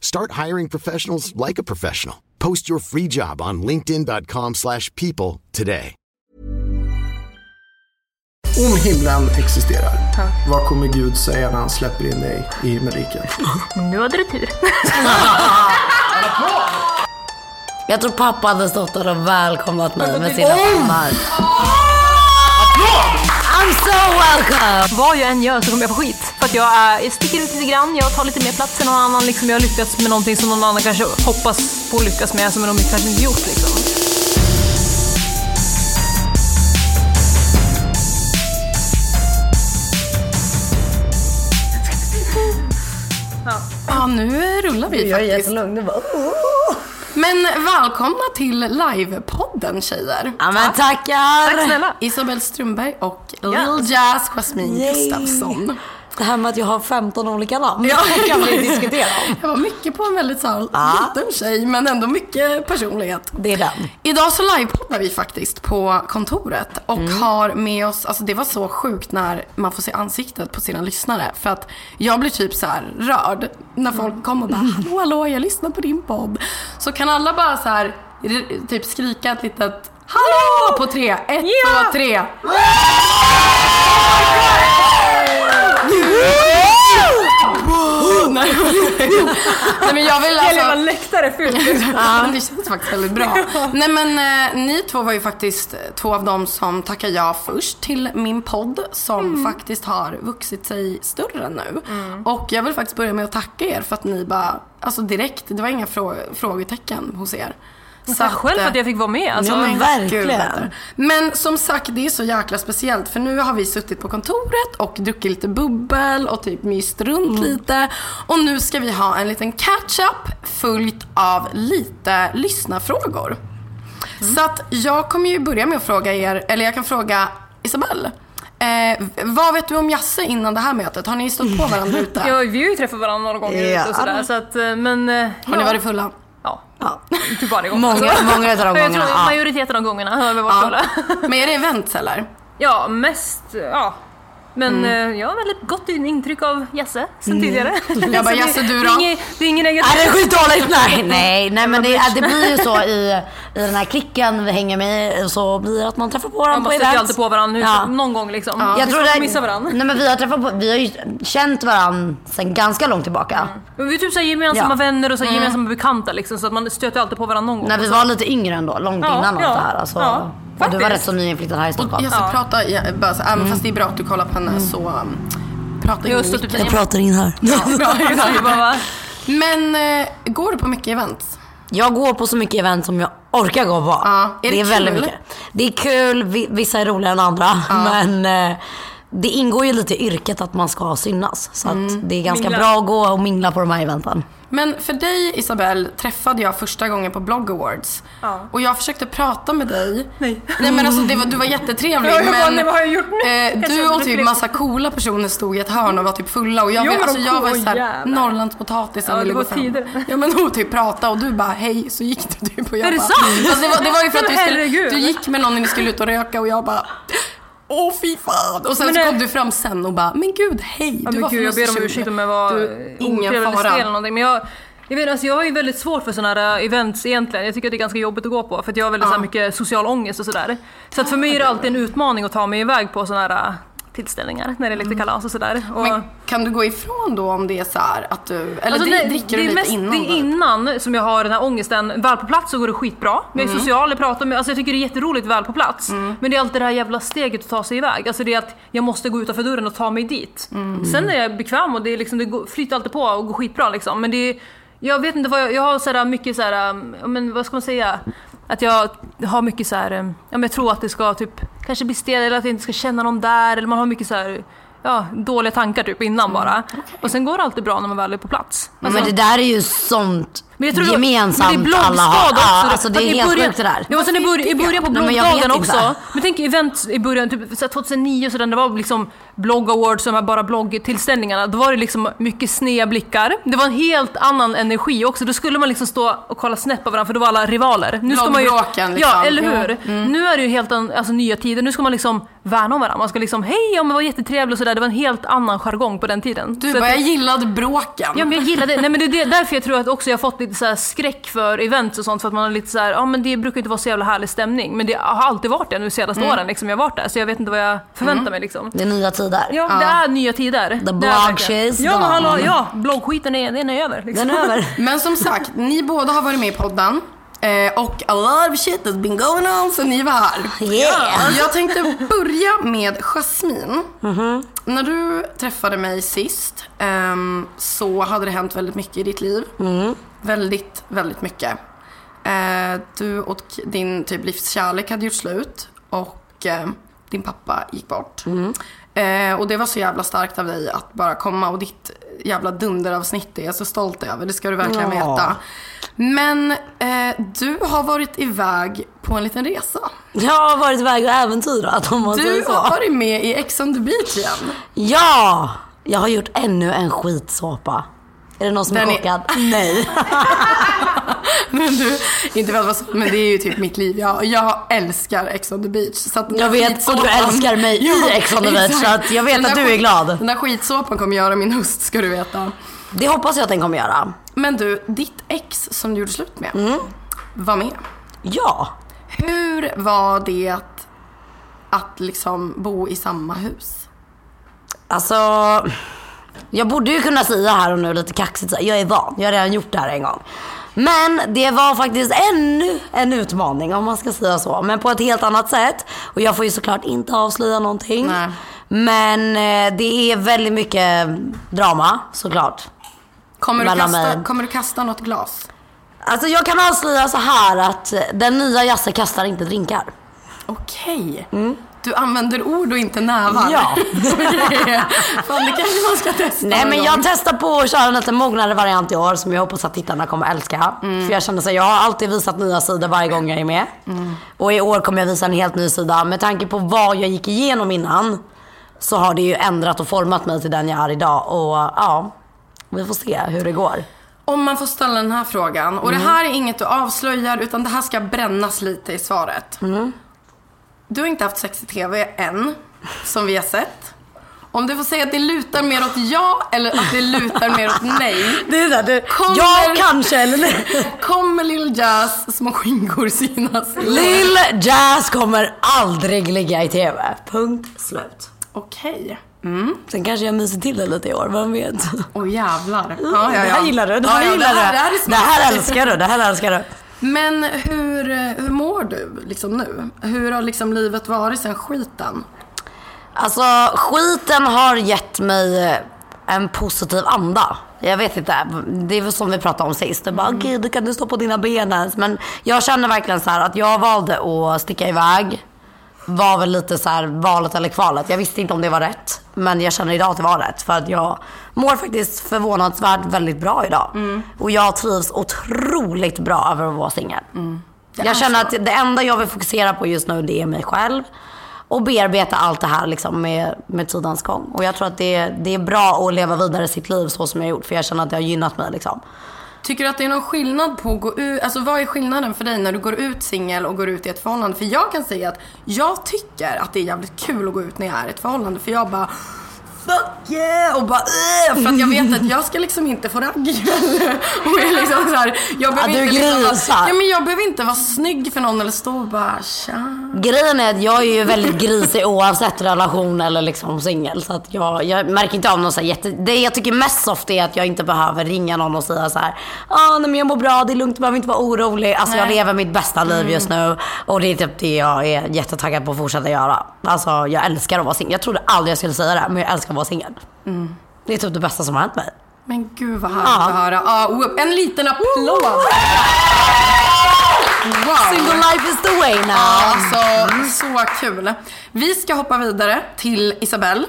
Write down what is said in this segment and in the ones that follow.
Start hiring professionals like a professional. Post your free job on linkedin.com/people slash people today. Om himlen existerar, vad kommer Gud säga när han släpper in dig i himmelriket? Nu hade du tur. Jag tror pappa hade stått där och välkomnat mig med sina famnar. So welcome! Vad jag än gör så kommer jag få skit. För att jag, är, jag sticker ut lite grann, jag tar lite mer plats än någon annan. Liksom jag har lyckats med någonting som någon annan kanske hoppas på att lyckas med, som de kanske inte gjort. Liksom. Ja, nu rullar vi Jag är faktiskt. jättelugn. Det Men välkomna till livepodden tjejer. Ja men tackar! Tack snälla. Isabel Strömberg och Lil Jazz Jasmine Yay. Gustafsson. Det här med att jag har 15 olika namn Ja. kan vi diskutera om. Jag var mycket på en väldigt så här, liten tjej men ändå mycket personlighet. Det är den. Idag så livepoddar vi faktiskt på kontoret och har med oss, alltså det var så sjukt när man får se ansiktet på sina lyssnare. För att jag blir typ så här rörd när folk kommer och bara hallå hallå jag lyssnar på din podd. Så kan alla bara så här typ skrika ett litet hallå på tre, ett, två, tre. Nej men jag vill alltså... läktare fylld. Ja, det känns faktiskt väldigt bra. Nej men eh, ni två var ju faktiskt två av dem som tackade ja först till min podd som faktiskt har vuxit sig större nu. Och jag vill faktiskt börja med att tacka er för att ni bara, alltså direkt, det var inga frå- frågetecken hos er. Tack själv för att jag fick vara med. Alltså, Ja, men verkligen. Men som sagt, det är så jäkla speciellt för nu har vi suttit på kontoret och druckit lite bubbel och typ myst runt lite. Och nu ska vi ha en liten catch-up följt av lite lyssnarfrågor. Så att jag kommer ju börja med att fråga er, eller jag kan fråga Isabelle. Eh, vad vet du om Jasse innan det här mötet? Har ni stått på varandra ute? Ja, vi har ju träffat varandra några gånger Ja. ute och sådär. Så att, eh, men, eh, Har ni varit fulla? Ja, Ja. typ varje gång. Många, många utav de Jag tror gångerna. Ja. majoriteten av gångerna vi fulla. Men är det events eller? Ja, mest, ja. Men Mm. eh, jag har väldigt gott intryck av Jasse sen tidigare. Jag bara, Jasse, det, du det, då? är ingen, det är ingen negativ... Nej det är skitdåligt! Nej, nej, nej men det, det blir ju så i, i den här klicken vi hänger med i, så blir det att man träffar på varandra Man på stöter ju events. alltid på varandra Ja. någon gång liksom. Jag Vi tror det, missa varandra. Nej men vi har träffat på, vi har ju känt varandra sen ganska långt tillbaka. Men Vi är typ så här gemensamma Ja. vänner och så här gemensamma bekanta liksom, så att man stöter alltid på varandra någon gång. När vi var lite yngre ändå, långt Ja, innan allt ja, det här. Alltså, ja, och du var faktiskt. rätt så nyinflyttad här i Stockholm. Jag ska prata, ja, bara så, även fast det är bra att du kollar på henne så um, prata in Jag har i typ pratar in här. Bra. Jag bara, va? Men eh, går du på mycket events? Jag går på så mycket event som jag orkar gå på. Ja, är det är väldigt kul? mycket. Det är kul, vi- vissa är roligare än andra. Men eh, det ingår ju lite i yrket att man ska synas. Så att det är ganska Mingla. bra att gå och mingla på de här eventen. Men för dig Isabelle träffade jag första gången på Blog Awards. Ja. Och jag försökte prata med dig. Nej. Nej men alltså det var, du var jättetrevlig. Ja, bara, men nej, vad har jag gjort nu? Eh, du och typ massa coola personer stod i ett hörn och var typ fulla. Och jag, Jo, alltså, jag var såhär. Norrlandspotatisen Ja, ville gå fram. tider. Ja men hon typ pratade och du bara hej så gick du typ och jag Är det bara, sant? Fast det, var, det var ju för att du, skulle, du gick med någon när ni skulle ut och röka och jag bara Åh fy fan! Och sen Men så det- kom du fram sen och bara, men gud hej! Ja, du var gud, jag ber om Östersund." ursäkt om jag var ingen eller fara. stel eller någonting. Men jag, jag, vet, alltså, jag har ju väldigt svårt för sådana här events egentligen. Jag tycker att det är ganska jobbigt att gå på för jag har väldigt så här, mycket social ångest och sådär. Så att för mig är det alltid en utmaning att ta mig iväg på sådana här äh, tillställningar när det är lite kalas och sådär. Och, Men kan du gå ifrån då om det är så här att du, eller Alltså, det- dricker det du lite mest, innan? Det är då? innan som jag har den här ångesten. Väl på plats så går det skitbra. Jag är social, jag pratar med, alltså jag tycker det är jätteroligt väl på plats. Men det är alltid det här jävla steget att ta sig iväg. Alltså det är att jag måste gå utanför dörren och ta mig dit. Sen är jag bekväm och det, är liksom, det flyter alltid på och går skitbra liksom. Men det är, jag vet inte vad jag, jag har sådär mycket såhär, um, men vad ska man säga? Att jag har mycket så här, ja men jag tror att det ska typ kanske bli stel eller att jag inte ska känna någon där eller man har mycket så här. Ja, dåliga tankar typ innan bara. Och sen går det alltid bra när man väl är på plats. Alltså, Men det där är ju sånt men jag tror gemensamt men det är alla har. bloggstad också. Ja, alltså det är helt början- sjukt det där. Ja, och sen i, början, i början på jag bloggdagen inte. också. Men tänk event i början, typ så här 2009 så där, det var liksom blogg awards, de här bara bloggtillställningarna. Då var det liksom mycket sneda blickar. Det var en helt annan energi också. Då skulle man liksom stå och kolla snett på varandra för då var alla rivaler. Nu ska man ju, liksom. Ja, eller hur? Nu är det ju helt an, alltså, nya tider. Nu ska man liksom värna om varandra. Man ska liksom, hej, ja, men vad jättetrevlig och sådär. Det var en helt annan jargong på den tiden. Du Så bara, att- jag gillade bråken. Ja men jag gillar det. Nej men det är därför jag tror att också jag fått lite så här skräck för events och sånt för att man har lite så här, ja men det brukar inte vara så jävla härlig stämning. Men det har alltid varit det nu de senaste Mm. åren liksom jag har varit där. Så jag vet inte vad jag förväntar mig liksom. Det är nya tider. Ja, det är nya tider. Är blog shit's Ja men hallå, ja. Bloggskiten är, den är över. Liksom. Den är över. Men som sagt, ni båda har varit med i podden. Eh, och a lot of shit has been going on sen ni var här. Yeah. Jag tänkte börja med Jasmine. När du träffade mig sist ehm, så hade det hänt väldigt mycket i ditt liv. Väldigt, väldigt mycket. Eh, du och din typ livskärlek hade gjort slut och eh, din pappa gick bort. Eh, och det var så jävla starkt av dig att bara komma och ditt jävla dunderavsnitt är jag så stolt över. Det ska du verkligen Ja. veta. Men eh, du har varit iväg på en liten resa. Jag har varit iväg och äventyrat om man Du säger så. har varit med i Ex on the beach igen. Ja! Jag har gjort ännu en skitsåpa. Är det någon som Den är är- chockad? Nej. Men du, inte för att vara så, men det är ju typ mitt liv. Jag, jag älskar Ex on the beach. Så Jag vet, och du älskar mig i Ex on the beach, exakt. så att jag vet att du är glad. Den där skitsåpan kommer göra min höst, ska du veta. Det hoppas jag att den kommer göra. Men du, ditt ex som du gjorde slut med, Mm. var med. Ja. Hur var det att, att liksom bo i samma hus? Alltså, jag borde ju kunna säga här och nu lite kaxigt jag är van. Jag har redan gjort det här en gång. Men det var faktiskt ännu en utmaning om man ska säga så. Men på ett helt annat sätt. Och jag får ju såklart inte avslöja någonting. Nej. Men eh, det är väldigt mycket drama såklart. Kommer du, kasta, mig. kommer du kasta något glas? Alltså jag kan avslöja så här att den nya Jasse kastar inte drinkar. Okej. Du använder ord och inte nävar. Mm. Ja. Fan, det kanske man ska testa Nej men jag testar på att köra en lite mognare variant i år som jag hoppas att tittarna kommer älska. För jag känner så här, jag har alltid visat nya sidor varje gång jag är med. Och i år kommer jag visa en helt ny sida. Med tanke på vad jag gick igenom innan så har det ju ändrat och format mig till den jag är idag. Och ja, vi får se hur det går. Om man får ställa den här frågan. Och Mm. det här är inget du avslöjar utan det här ska brännas lite i svaret. Mm. Du har inte haft sex i TV än, som vi har sett. Om du får säga att det lutar mer åt ja eller att det lutar mer åt nej. Det är det, Kommer- Ja, kanske eller nej. Kommer Lil Jazz små skingor synas? Lill Jazz kommer aldrig ligga i TV. Punkt slut. Okej. Sen kanske jag myser till det lite i år, vem vet? Åh jävlar. Ja, ja, ja. Det här gillar du, det Ja, här ja, gillar det här, du. det här är det smart. här älskar du, det här älskar du. Men hur, hur mår du liksom nu? Hur har liksom livet varit sen skiten? Alltså skiten har gett mig en positiv anda. Jag vet inte, det är väl som vi pratade om sist. Är bara, okej du kan du stå på dina ben ens. Men jag känner verkligen så här att jag valde att sticka iväg. Var väl lite så här valet eller kvalet. Jag visste inte om det var rätt. Men jag känner idag att det var rätt. För att jag mår faktiskt förvånansvärt väldigt bra idag. Och jag trivs otroligt bra över att vara singel. Jag känner att det enda jag vill fokusera på just nu det är mig själv. Och bearbeta allt det här liksom med, med tidens gång. Och jag tror att det, det är bra att leva vidare sitt liv så som jag har gjort. För jag känner att det har gynnat mig liksom. Tycker du att det är någon skillnad på att gå ut, alltså vad är skillnaden för dig när du går ut singel och går ut i ett förhållande? För jag kan säga att jag tycker att det är jävligt kul att gå ut när jag är i ett förhållande för jag bara Fuck yeah! Och bara äh, För att jag vet att jag ska liksom inte få ragg. och jag liksom så här, jag behöver Ja, du inte liksom grisar. ja, men jag behöver inte vara snygg för någon eller stå och bara tja. Grejen är att jag är ju väldigt grisig oavsett relation eller liksom singel. Så att jag, jag märker inte av någon så här jätte... Det jag tycker mest soft är att jag inte behöver ringa någon och säga så här. Ah, nej men jag mår bra, det är lugnt, du behöver inte vara orolig. Alltså jag Nej. lever mitt bästa liv just nu. Och det är typ det jag är jättetaggad på att fortsätta göra. Alltså jag älskar att vara singel. Jag trodde aldrig jag skulle säga det, men jag älskar att vara singel. Det är typ det bästa som har hänt mig. Men gud vad härligt Ja. att höra. Ja, och en liten applåd. Wow. Single life is the way now. Ja, alltså så kul. Vi ska hoppa vidare till Isabelle.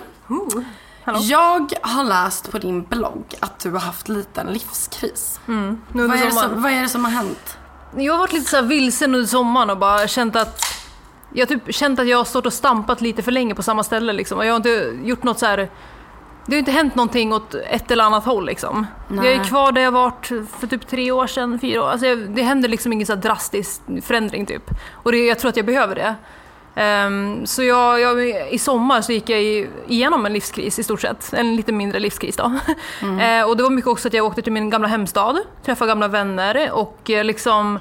hallå. Jag har läst på din blogg att du har haft liten livskris. Nu under Vad, är som, vad är det som har hänt? Jag har varit lite så här vilsen under sommaren och bara känt att jag har typ känt att jag har stått och stampat lite för länge på samma ställe liksom. Och jag har inte gjort något så här. Det har inte hänt någonting åt ett eller annat håll liksom. Jag är kvar där jag varit för typ tre år sedan, fyra år. Alltså jag, det händer liksom ingen så drastisk förändring typ. Och det, jag tror att jag behöver det. Ehm, så jag, jag, i sommar så gick jag igenom en livskris i stort sett. En lite mindre livskris då. Eh, och det var mycket också att jag åkte till min gamla hemstad, träffade gamla vänner och eh, liksom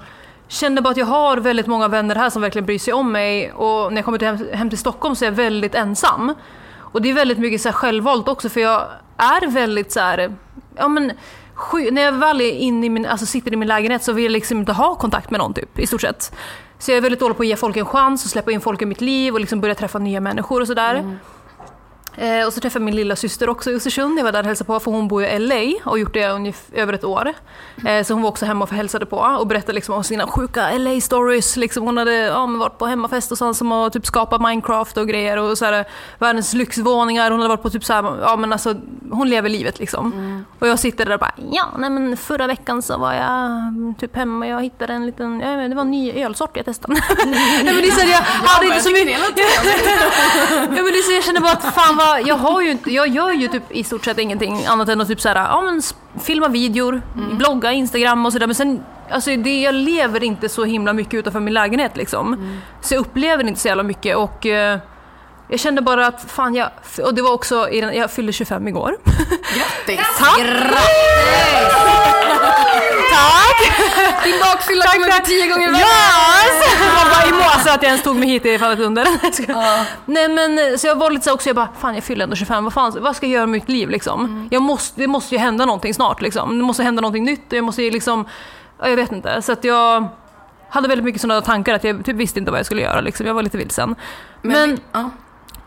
kände bara att jag har väldigt många vänner här som verkligen bryr sig om mig. Och när jag kommer till hem, hem till Stockholm så är jag väldigt ensam. Och det är väldigt mycket så här självvalt också för jag är väldigt så här, ja men sky- när jag väl är inne i min, alltså sitter i min lägenhet så vill jag liksom inte ha kontakt med någon typ i stort sett. Så jag är väldigt dålig på att ge folk en chans och släppa in folk i mitt liv och liksom börja träffa nya människor och sådär. Mm. Eh, och så träffade jag min lilla syster också i Östersund. Jag var där och hälsade på för hon bor i LA och har gjort det ungefär över ett år. Eh, så hon var också hemma och hälsade på och berättade liksom om sina sjuka LA-stories. Liksom hon hade ja, varit på hemmafest och sånt som har typ skapat Minecraft och grejer och så här, världens lyxvåningar. Hon hade varit på typ så här, ja men alltså hon lever livet liksom. Och jag sitter där och bara, ja nej men förra veckan så var jag mm, typ hemma och jag hittade en liten, ja, det var en ny ölsort jag testade. nej, men det är så här, jag hade inte så mycket. Ja, men det är så jag känner bara att fan vad, jag har ju inte, jag gör ju typ i stort sett ingenting annat än att typ så här, ja men filma videor, blogga, Instagram och sådär men sen, alltså det, jag lever inte så himla mycket utanför min lägenhet liksom. Så jag upplever inte så jävla mycket och eh, jag kände bara att fan jag, och det var också, i den, jag fyllde 25 igår. Grattis! Tack! Tack! Din bakfylla kommer bli tio gånger värre. Yes! Jag bara i måse att jag ens tog mig hit i fallet under. Ska- Nej men så jag var lite så också, jag bara fan jag fyller ändå 25, vad, fan, vad ska jag göra med mitt liv liksom? Jag måste, det måste ju hända någonting snart liksom. Det måste hända någonting nytt och jag måste ju liksom, ja, jag vet inte. Så att jag hade väldigt mycket sådana tankar att jag typ visste inte vad jag skulle göra liksom. Jag var lite vilsen. Men, ja.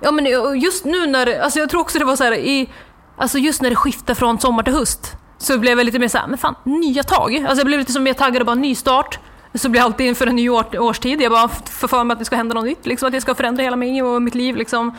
Ja men just nu när alltså jag tror också det var så här i, alltså just när det skiftar från sommar till höst så blev jag lite mer såhär, men fan nya tag. Alltså jag blev lite som mer taggad och bara ny start. Så blir jag alltid inför en ny år, årstid, jag bara får för mig att det ska hända något nytt, liksom, att jag ska förändra hela mig och mitt liv liksom.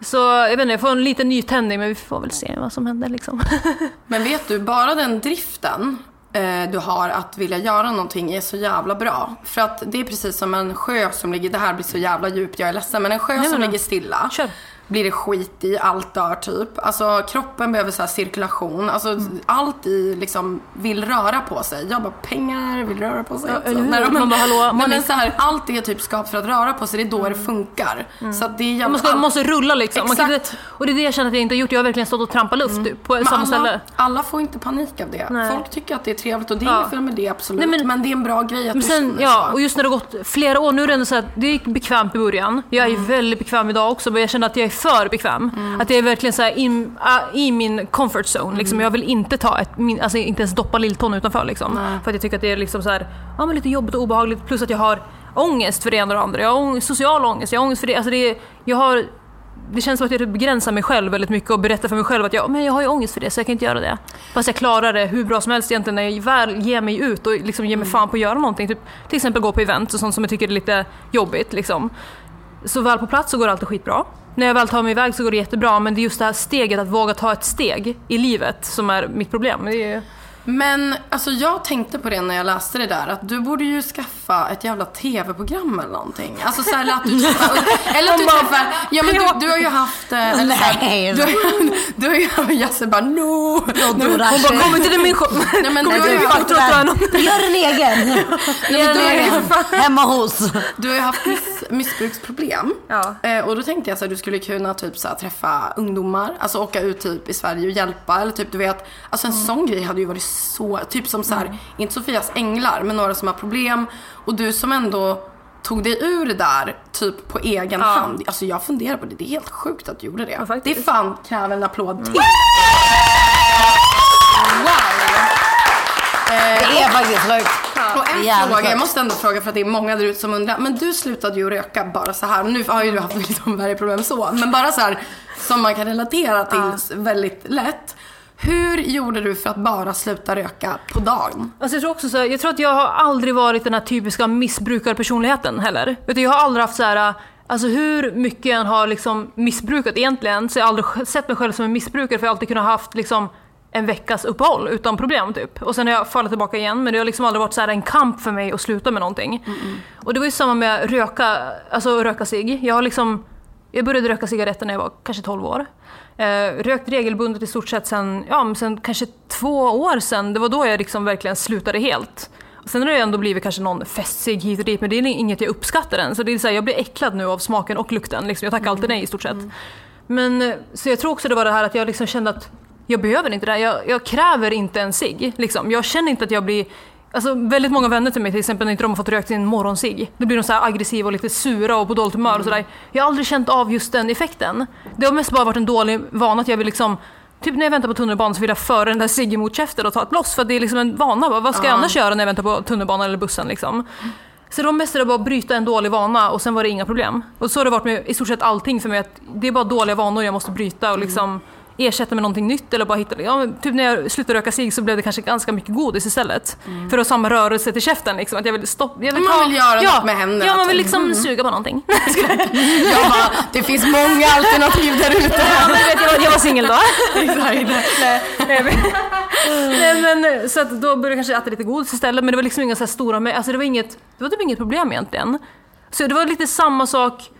Så jag vet inte, jag får en liten nytändning men vi får väl se vad som händer liksom. Men vet du, bara den driften eh, du har att vilja göra någonting är så jävla bra. För att det är precis som en sjö som ligger, det här blir så jävla djupt, jag är ledsen, men en sjö men som ligger stilla. Kör. Blir det skit i, allt dör typ. Alltså kroppen behöver så här cirkulation. Alltså Mm. allt i liksom vill röra på sig. Jag bara, pengar vill röra på sig Ja, hur? Nej, då, Man bara, hallå, man men är- så här, allt är typ skapat för att röra på sig, det är då det funkar. Så att det är jävla, Man ska, måste rulla liksom. Man kan Exakt. och det är det jag känner att jag inte har gjort, jag har verkligen stått och trampat luft typ, på Men samma alla, ställe. alla får inte panik av det. Nej. Folk tycker att det är trevligt och det är Ja. fel med det absolut. Nej, men, men- det är en bra grej att Men du sen, känner ja, så. och just när det har gått flera år, nu är det ändå så att det gick bekvämt i början. Jag är Mm. väldigt bekväm idag också, men jag känner att jag är för bekväm. Att jag är verkligen så in, äh, i min comfort zone. Mm. Liksom. Jag vill inte ta ett, min, alltså inte ens doppa lilltån utanför liksom. För att jag tycker att det är liksom så här, ja, men lite jobbigt och obehagligt. Plus att jag har ångest för det ena och det andra. Jag har ångest, social ångest, jag har ångest för det. Alltså det, är- jag har, det känns som att jag typ begränsar mig själv väldigt mycket och berättar för mig själv att jag, men jag har ju ångest för det så jag kan inte göra det. Fast jag klarar det hur bra som helst egentligen när jag väl ger mig ut och liksom ger mig fan på att göra någonting. Typ, till exempel gå på event och sånt som jag tycker är lite jobbigt. Liksom. så väl på plats så går alltid skitbra. När jag väl tar mig iväg så går det jättebra men det är just det här steget att våga ta ett steg i livet som är mitt problem. Det är, Men alltså jag tänkte på det när jag läste det där att du borde ju skaffa ett jävla tv-program eller någonting. Alltså så här, att du träffar, eller att du träffar, ja men du, du har ju haft, eh, eller så här, du, har- du har ju, Jasse bara no. Hon bara, Kom inte till min show! Nej men du har ju haft! Gör en egen. Gör en du har ju egen. Hemma hos. du har ju haft miss, missbruksproblem. Ja. Eh, och då tänkte jag så här, du skulle kunna typ så här, träffa ungdomar, alltså åka ut typ i Sverige och hjälpa. Eller typ du vet, alltså en sån grej hade ju varit så, typ som så här, inte Sofias änglar, men några som har problem. Och du som ändå tog dig ur det där typ på egen hand. Alltså jag funderar på det, det är helt sjukt att du gjorde det. faktiskt. det är fan kräver en applåd till. Det är faktiskt sjukt. Och en Jävligt fråga, jag måste ändå fråga för att det är många där ute som undrar. Men du slutade ju röka bara så här. Nu har ju du haft liksom värre problem så. Men bara så här som man kan relatera till väldigt lätt. Hur gjorde du för att bara sluta röka på dagen? Alltså jag, tror också så här, jag tror att jag har aldrig varit den här typiska missbrukarpersonligheten heller. Du, jag har aldrig haft så här, alltså hur mycket jag har liksom missbrukat egentligen så har jag aldrig sj- sett mig själv som en missbrukare för jag har alltid kunnat haft liksom en veckas uppehåll utan problem typ. Och sen har jag fallit tillbaka igen men det har liksom aldrig varit så en kamp för mig att sluta med någonting. Och det var ju samma med röka, alltså röka cigg. Jag har liksom, jag började röka cigaretter när jag var kanske 12 år. Eh, rökt regelbundet i stort sett sen, ja, men sen kanske två år sen. Det var då jag liksom verkligen slutade helt. Sen har det ändå blivit kanske någon festcigg hit och dit men det är inget jag uppskattar än. Så det är så här, jag blir äcklad nu av smaken och lukten. Liksom. Jag tackar alltid nej i stort sett. Men, eh, så jag tror också det var det här att jag liksom kände att jag behöver inte det här. Jag, jag kräver inte en cigg. Liksom. Jag känner inte att jag blir Alltså väldigt många vänner till mig till exempel när inte de har fått rökt sin morgonscigg. Då blir de så aggressiva och lite sura och på dåligt humör och sådär. Jag har aldrig känt av just den effekten. Det har mest bara varit en dålig vana att jag vill liksom Typ när jag väntar på tunnelbanan så vill jag föra den där ciggen mot käften och ta ett bloss för det är liksom en vana. Vad ska jag annars göra när jag väntar på tunnelbanan eller bussen liksom? Så det var mest det bara att bryta en dålig vana och sen var det inga problem. Och så har det varit med i stort sett allting för mig. Att det är bara dåliga vanor jag måste bryta och liksom ersätta med någonting nytt eller bara hitta... Ja, typ när jag slutade röka cigg så blev det kanske ganska mycket godis istället. För att ha samma rörelse till käften liksom. Att jag vill stoppa... Jag vill Man vill göra ja, något med händerna, Ja, man vill typ. liksom suga på någonting. Jag bara, det finns många alternativ där ute. Ja, men vet, jag, var, jag var singel då. Nej, nej, men- men, så att då började jag kanske äta lite godis istället, men det var liksom inga så här stora... Alltså det var inget, det var typ inget problem egentligen. Så det var lite samma sak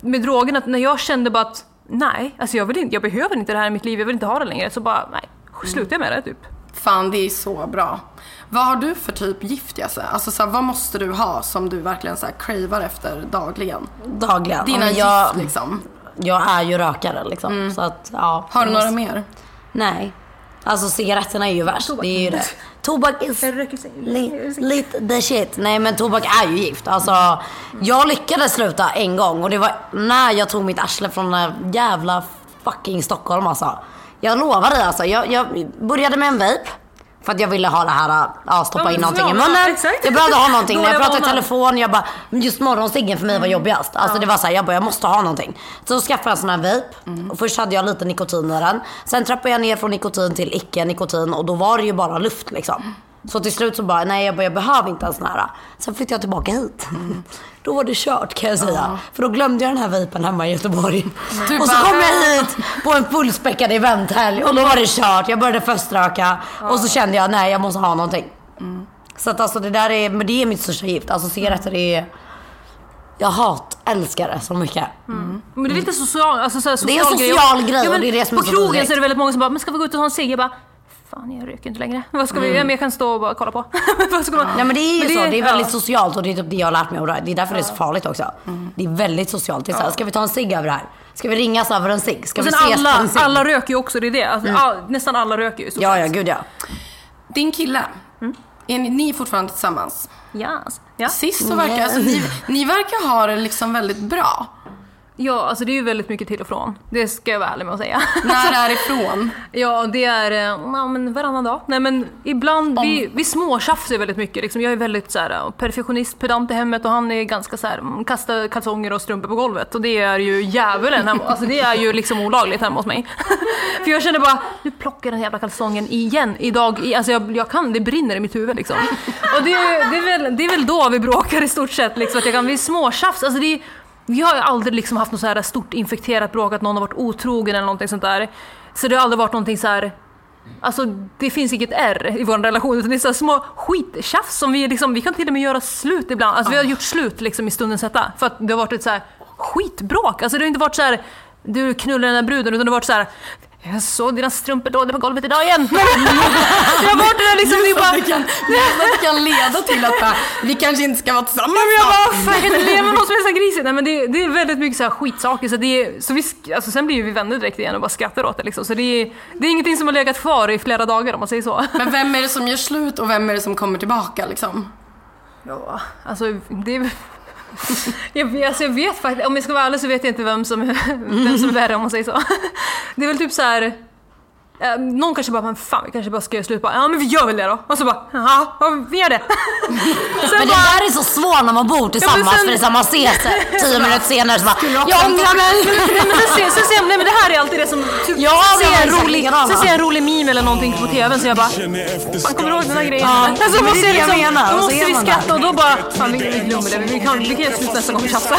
med drogen, att när jag kände bara att nej, alltså jag, vill inte, jag behöver inte det här i mitt liv, jag vill inte ha det längre, så bara nej, slutade jag med det typ. Fan, det är så bra. Vad har du för typ gift Jasse? Alltså så här, vad måste du ha som du verkligen så här cravar efter dagligen? Dagligen. Dina Men gift jag, liksom. jag är ju rökare liksom. Så att, ja. Har du jag några måste- mer? Nej. Alltså cigaretterna är ju värst. Det är ju det. Tobak is li, lite the shit. Nej men tobak är ju gift. Alltså, jag lyckades sluta en gång och det var när jag tog mitt arsle från den jävla fucking Stockholm alltså. Jag lovar dig alltså. Jag, jag började med en vape. För att jag ville ha det här, ja, stoppa in någonting i munnen. exakt. Jag behövde ha någonting. När jag pratade i telefon, jag bara, just morgonstiggen för mig var jobbigast. Alltså det var såhär, jag bara, jag måste ha någonting. Så skaffade jag en sån här vape. Och först hade jag lite nikotin i den. Sen trappade jag ner från nikotin till icke nikotin och då var det ju bara luft liksom. Så till slut så bara, nej jag, bara, jag behöver inte en sån här. Sen flyttade jag tillbaka hit. Då var det kört kan jag säga. För då glömde jag den här vapen hemma i Göteborg. och så kom jag hit på en fullspäckad eventhelg och då var det kört. Jag började förströka och så kände jag, nej jag måste ha någonting. Så att alltså det där är, men det är mitt största gift. Alltså cigaretter är, jag hat, älskar det så mycket. Men det är lite social, alltså så social Det är en grej. social grej Ja, men det är det som På krogen så är det väldigt många som bara, men ska vi gå ut och ta en cigg? Jag bara, fan jag röker inte längre. Vad ska vi, Mm. ja, men jag kan stå och bara kolla på. Vad ska man- Nej men det är ju Men så, det är väldigt ja. socialt och det är typ det jag har lärt mig av det här. Det är därför det är så farligt också. Det är väldigt socialt. Det är så här, ska vi ta en cigg över det här? Ska vi ringas över en cigg? Ska vi ses på alla, en cigg? alla röker ju också, det är det. Alltså, all, nästan alla röker ju. Ja, ja, gud ja. Din kille, är ni, ni är fortfarande tillsammans? Yes. Ja. Sist så verkar, alltså, ni, ni verkar ha det liksom väldigt bra. Ja, alltså det är ju väldigt mycket till och från. Det ska jag vara ärlig med att säga. När är ifrån? Ja, det är eh, ja, men varannan dag. Nej men ibland, vi, vi småtjafsar väldigt mycket. Liksom. Jag är väldigt så här, eh, perfektionist, pedant i hemmet och han är ganska så här, mm, kasta kalsonger och strumpor på golvet. Och det är ju djävulen hemma. Alltså det är ju liksom olagligt hemma hos mig. För jag känner bara, nu plockar den jävla kalsongen igen idag. Alltså jag, jag kan, det brinner i mitt huvud liksom. Och det, det, är väl, det är väl då vi bråkar i stort sett. Liksom, att jag kan, vi småtjafs. Alltså det är, vi har ju aldrig liksom haft något så här stort infekterat bråk, att någon har varit otrogen eller någonting sånt där. Så det har aldrig varit någonting så här. Alltså det finns inget R i vår relation utan det är så små skittjafs som vi liksom, vi kan till och med göra slut ibland. Alltså vi har gjort slut liksom i stundens hetta för att det har varit ett så här skitbråk. Alltså det har inte varit så här du knullar den där bruden utan det har varit så här jag såg dina strumpor då, på golvet idag igen. jag varit där liksom, det är bara... Det kan, det kan leda till att bara, vi kanske inte ska vara tillsammans Men jag bara, snart. fan jag kan inte leva med någon som är så grisig. Nej men det, det är väldigt mycket så här skitsaker. Så det är, så vi, alltså sen blir vi vänner direkt igen och bara skrattar åt det liksom. Så det är, det är ingenting som har legat kvar i flera dagar om man säger så. Men vem är det som gör slut och vem är det som kommer tillbaka liksom? Ja, alltså det är... Jag vet, alltså jag vet faktiskt, om jag ska vara ärlig så vet jag inte vem som, vem som är värre om man säger så. Det är väl typ så här eh, Någon kanske bara, men fan vi kanske bara ska göra slut. Bara, ja men vi gör väl det då. Och så bara, ja ja, vi gör det. Sen Men det bara, där är så svårt när man bor tillsammans sen- för det är så här, man ses tio minuter senare så bara Jag ångrar mig. Sen, ser- jag, nej men det här är alltid det som, typ, Ja, sen ser jag en rolig, sen ser jag en rolig meme eller någonting på tvn så jag bara, fan kommer du ihåg den här grejen? Ja, alltså, men måste det är det jag liksom, menar, Då måste vi skratta och då bara, fan vi, vi glömmer det, vi kan, vi kan göra slut nästa gång vi tjafsar.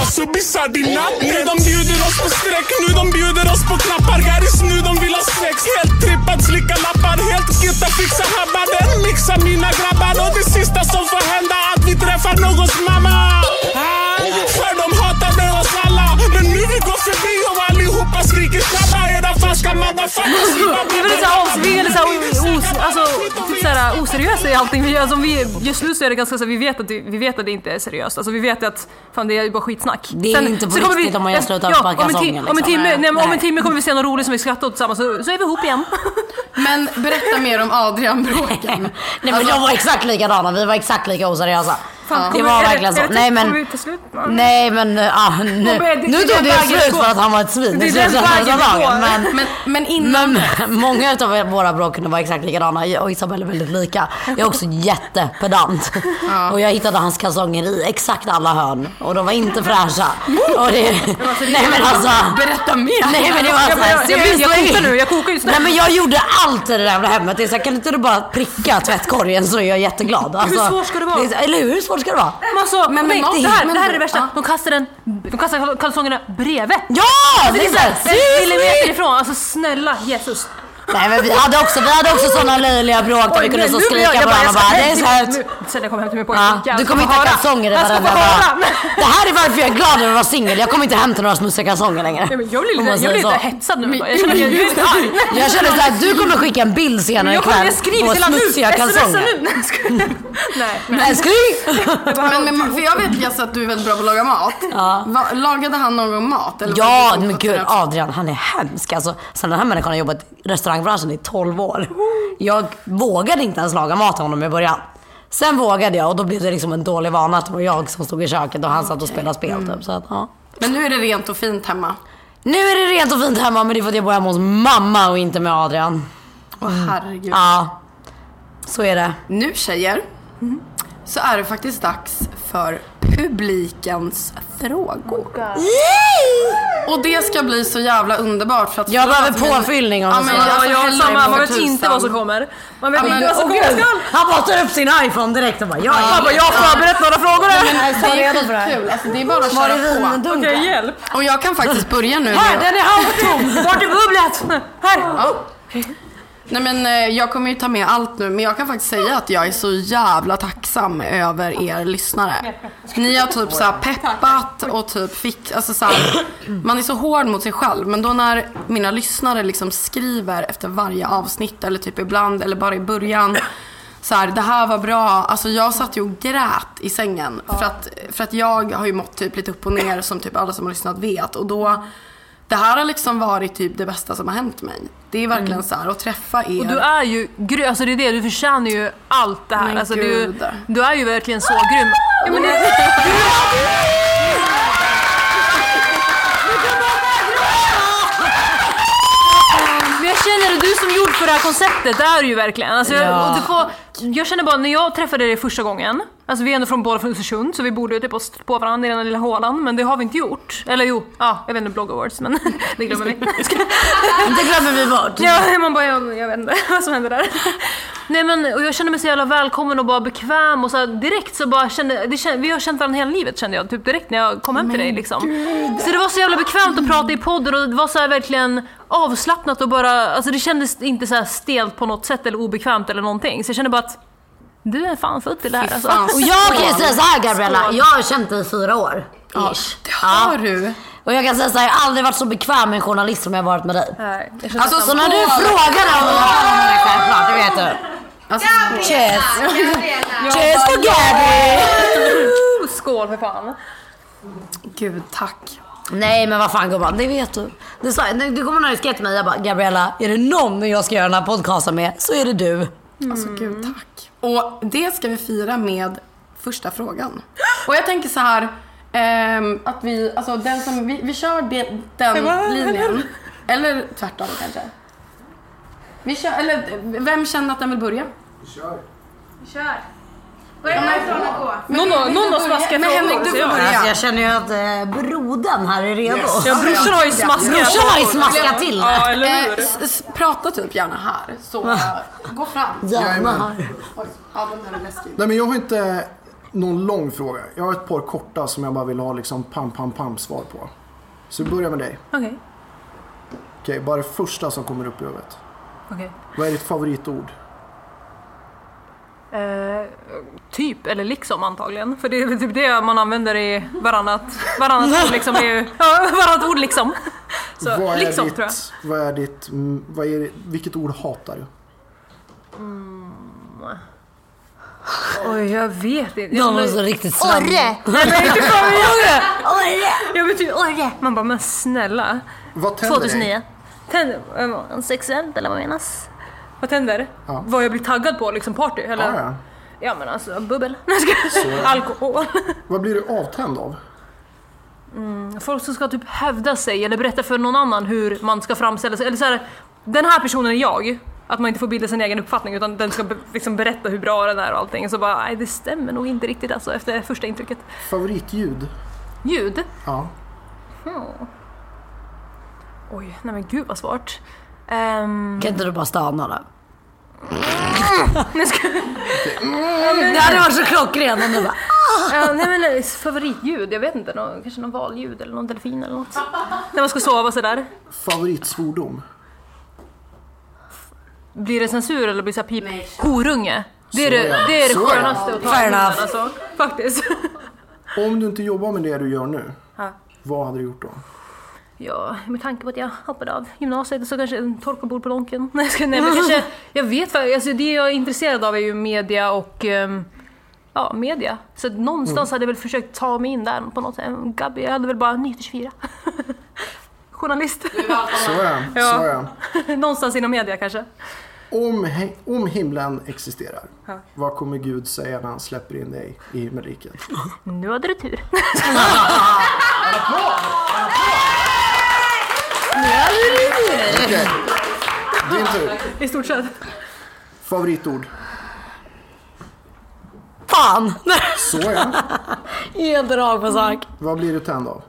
Missar din natt Nu de bjuder oss på sträck, nu de bjuder oss på knappar. Garis nu de vill ha sex. Helt trippad, slicka lappar Helt gitta, fixa habbar Den mixar mina grabbar Och det sista som får hända att vi träffar någons mamma. Ah, För de hatade oss alla. Men nu vi går förbi och allihopa skriker snabba Era falska motherfuckers. Vi är väldigt såhär, os, vi är väldigt alltså, typ såhär, oseriösa i allting vi gör. Alltså, vi gör slut så är det ganska så här, vi vet att vi vet att det inte är seriöst. Alltså, vi vet att fan, det är bara skitsnack. Det är inte på så riktigt om man gör slut av ja, om en, ti- kalsonger, om, en liksom. timme, nej, om en timme kommer vi se något roligt som vi skrattar åt tillsammans så, så är vi ihop igen. Men berätta mer om Adrian-bråken. Nej men de var exakt likadana, vi var exakt lika oseriösa. Fan, det var verkligen så. Nej men? Ja. nej men, ah, nu, nu tog det slut för att han var ett svin. Det är den dagen. Men, Men, men innan... men många av våra bråk kunde vara exakt likadana. Jag och Isabelle är väldigt lika. Jag är också jättepedant. Och jag hittade hans kalsonger i exakt alla hörn. Och de var inte fräscha. Och det, nej men alltså. Berätta mer! Nej men det var såhär, jag, jag, jag, kokar nu, jag kokar just nu. Nej men jag gjorde allt i det där jävla hemmet. Det är så här, kan inte du bara pricka tvättkorgen så är jag jätteglad. Alltså, svårt ska det vara? eller hur? Hur svårt ska det vara? Men alltså, Men- nej, men- det, här, men- det här är det värsta. ja. De kastar, den, de kastar kalsongerna bredvid. Ja! Alltså, Det är såhär, millimeter ifrån. Alltså snälla Jesus. Nej men vi hade också, vi hade också såna löjliga bråk där vi kunde så skrika jag- på varandra bara, det är nu- Sen jag kommer hem till min pojke. Ja, du kommer inte ha kalsonger i varenda dag. Det här är varför jag är glad över att vara singel. Jag kommer inte hem till några smutsiga kalsonger längre. Nej, men Jag blir lite, jag blir lite så. hetsad nu. Jag känner att jag är arg. Jag känner såhär, du kommer skicka en bild senare ikväll på smutsiga kalsonger. Nej. Nej, men Älskling! Men, men, för jag vet Jess att du är väldigt bra på att laga mat. Va, lagade han någon gång mat? Eller Ja, men gud? Adrian han är hemsk. Alltså, sen den här människan har jobbat i restaurangbranschen i 12 år. Jag vågade inte ens laga mat till honom i början. Sen vågade jag och då blev det liksom en dålig vana att det var jag som stod i köket och han satt och spelade spel typ. Så att, ja. Men nu är det rent och fint hemma. Nu är det rent och fint hemma men det är för att jag bor hemma hos mamma och inte med Adrian. Åh herregud. Ja, så är det. Nu tjejer, så är det faktiskt dags för publikens frågor. Och det ska bli så jävla underbart för att Jag behöver men- påfyllning om Ja, men så. jag- Ja, alltså, jag samma. Man vet inte vad som kommer. Man vet Ja, men- inte vad som kommer. skall. Han bara tar upp sin iPhone direkt och bara jag Han är bara, jag har förberett några frågor här. Så Det är skitkul, alltså det är bara att köra på. Okej, hjälp. Och jag kan faktiskt börja nu Här, den är halvtom! Vart är bubblet? Här. Ja. Nej men eh, jag kommer ju ta med allt nu men jag kan faktiskt säga att jag är så jävla tacksam över er lyssnare. Ni har typ såhär peppat och typ fick, alltså så här, man är så hård mot sig själv men då när mina lyssnare liksom skriver efter varje avsnitt eller typ ibland eller bara i början så här, det här var bra. Alltså jag satt ju och grät i sängen för att, för att jag har ju mått typ lite upp och ner som typ alla som har lyssnat vet och då det här har liksom varit typ det bästa som har hänt mig. Det är verkligen så här att träffa er. Och du är ju grym, alltså det är det, du förtjänar ju allt det här. Men alltså, du, du är ju verkligen så grym. Ja, men det, jag känner att du som gjord för det här konceptet, det är du ju verkligen. Alltså, jag, Ja. du får, jag känner bara, när jag träffade dig första gången, alltså vi är ändå från båda från Östersund så vi borde ju typ ha stött på varandra i den här lilla hålan, men det har vi inte gjort. Eller jo, ja, jag vet inte, blogg awards, men det glömmer vi. Det glömmer vi bort. Ja, man bara, jag, jag vet inte vad som hände där. Nej men och jag kände mig så jävla välkommen och bara bekväm och så här, direkt så bara kände, det kände, vi har känt varandra hela livet kände jag, typ direkt när jag kom hem till dig liksom. Så det var så jävla bekvämt att prata i podden och det var så här verkligen avslappnat och bara, alltså det kändes inte så här stelt på något sätt eller obekvämt eller någonting. Så jag kände bara att du är fan född till det här alltså. Och jag kan ju säga så här Gabriella, jag har känt dig i fyra år. Ish. Det har du. Och jag kan säga så här, jag har aldrig varit så bekväm med en journalist som jag har varit med dig. Nej, Alltså, Så när du frågar om jag självklart, det vet du. Alltså, Cheers! Cheers for Gabby! Skål för fan. Gud, tack. Nej men vad fan gumman, det vet du. Du, sa, du kommer när du skrev till mig, jag bara Gabriella, är det någon jag ska göra den här podcasten med så är det du. Alltså gud, tack. Och det ska vi fira med första frågan. Och jag tänker så här, ehm, att vi, alltså den som, vi, vi kör det, den linjen. Eller tvärtom kanske. Vi kör, eller vem känner att den vill börja? Någon, någon, någon har smaskat Men Henrik, du får börja. Alltså, jag känner ju att eh, brodern här är redo. Ja, brorsan har ju smaskat. Brorsan har ju smaskat till Ja, eller Eh, hur? s- s- prata typ gärna här, så eh, gå fram. Gärna här. Oj, ja den där är läskig. Nej men jag har inte någon lång fråga. Jag har ett par korta som jag bara vill ha liksom pam pam pam svar på. Så vi börjar med dig. Okej. Okej, bara det första som kommer upp i huvudet. okej. Vad är ditt favoritord? Eh, typ, eller liksom antagligen. För det är typ det man använder i varannat, varannat ord liksom. Är varannat ord liksom. Så, vad är liksom ditt, tror jag. Vad är ditt, mm, vad är, vilket ord hatar du? Oj, jag vet inte. Jag, så riktigt slam. Orre! Orre! Jag vet typ orre! Man bara, men snälla. Vad tänder dig? 2009. Tänder, äh, sexuellt eller vad menas? Vad tänder? Ja. Vad jag blir taggad på, liksom party? Eller? Ja, ja. Ja men alltså bubbel. Skojar. Alkohol. Vad blir du avtänd av? Folk som ska typ hävda sig eller berätta för någon annan hur man ska framställa sig. Eller så här, den här personen är jag. Att man inte får bilda sin egen uppfattning utan den ska be- liksom berätta hur bra den är och allting. Så bara, nej det stämmer nog inte riktigt alltså efter första intrycket. Favoritljud? Ljud? Ja. Oj, nej men gud vad svårt. Um, Kan inte du bara stanna nej, ska, Det hade varit så klockren om du bara... ja, nej men nej, favoritljud, jag vet inte. Någon, kanske någon valljud eller någon delfin eller något. När man ska sova sådär. Favoritsvordom? Blir det censur eller blir det så här pip? Horunge. Det är det, ja. det, är det Så ja. skönaste att ta Fair enough. alltså. Faktiskt. Om du inte jobbar med det du gör nu, Ja. vad hade du gjort då? Ja, med tanke på att jag hoppade av gymnasiet så kanske en torkarbord på Donken. Nej, jag ska- nej men kanske, jag vet faktiskt, alltså det jag är intresserad av är ju media och ehm, ja, media. Så någonstans hade jag väl försökt ta mig in där på något sätt. Gabby, jag hade väl bara 9-24. Journalist. Så ja, Ja. så ja. någonstans inom media kanske. Om, om himlen existerar, Ja. vad kommer Gud säga när han släpper in dig i himmelriket? Nu hade du tur. Okej, din tur. I stort sett. Favoritord? Fan! Så ja. Helt rakt på sak. Vad blir du tänd av?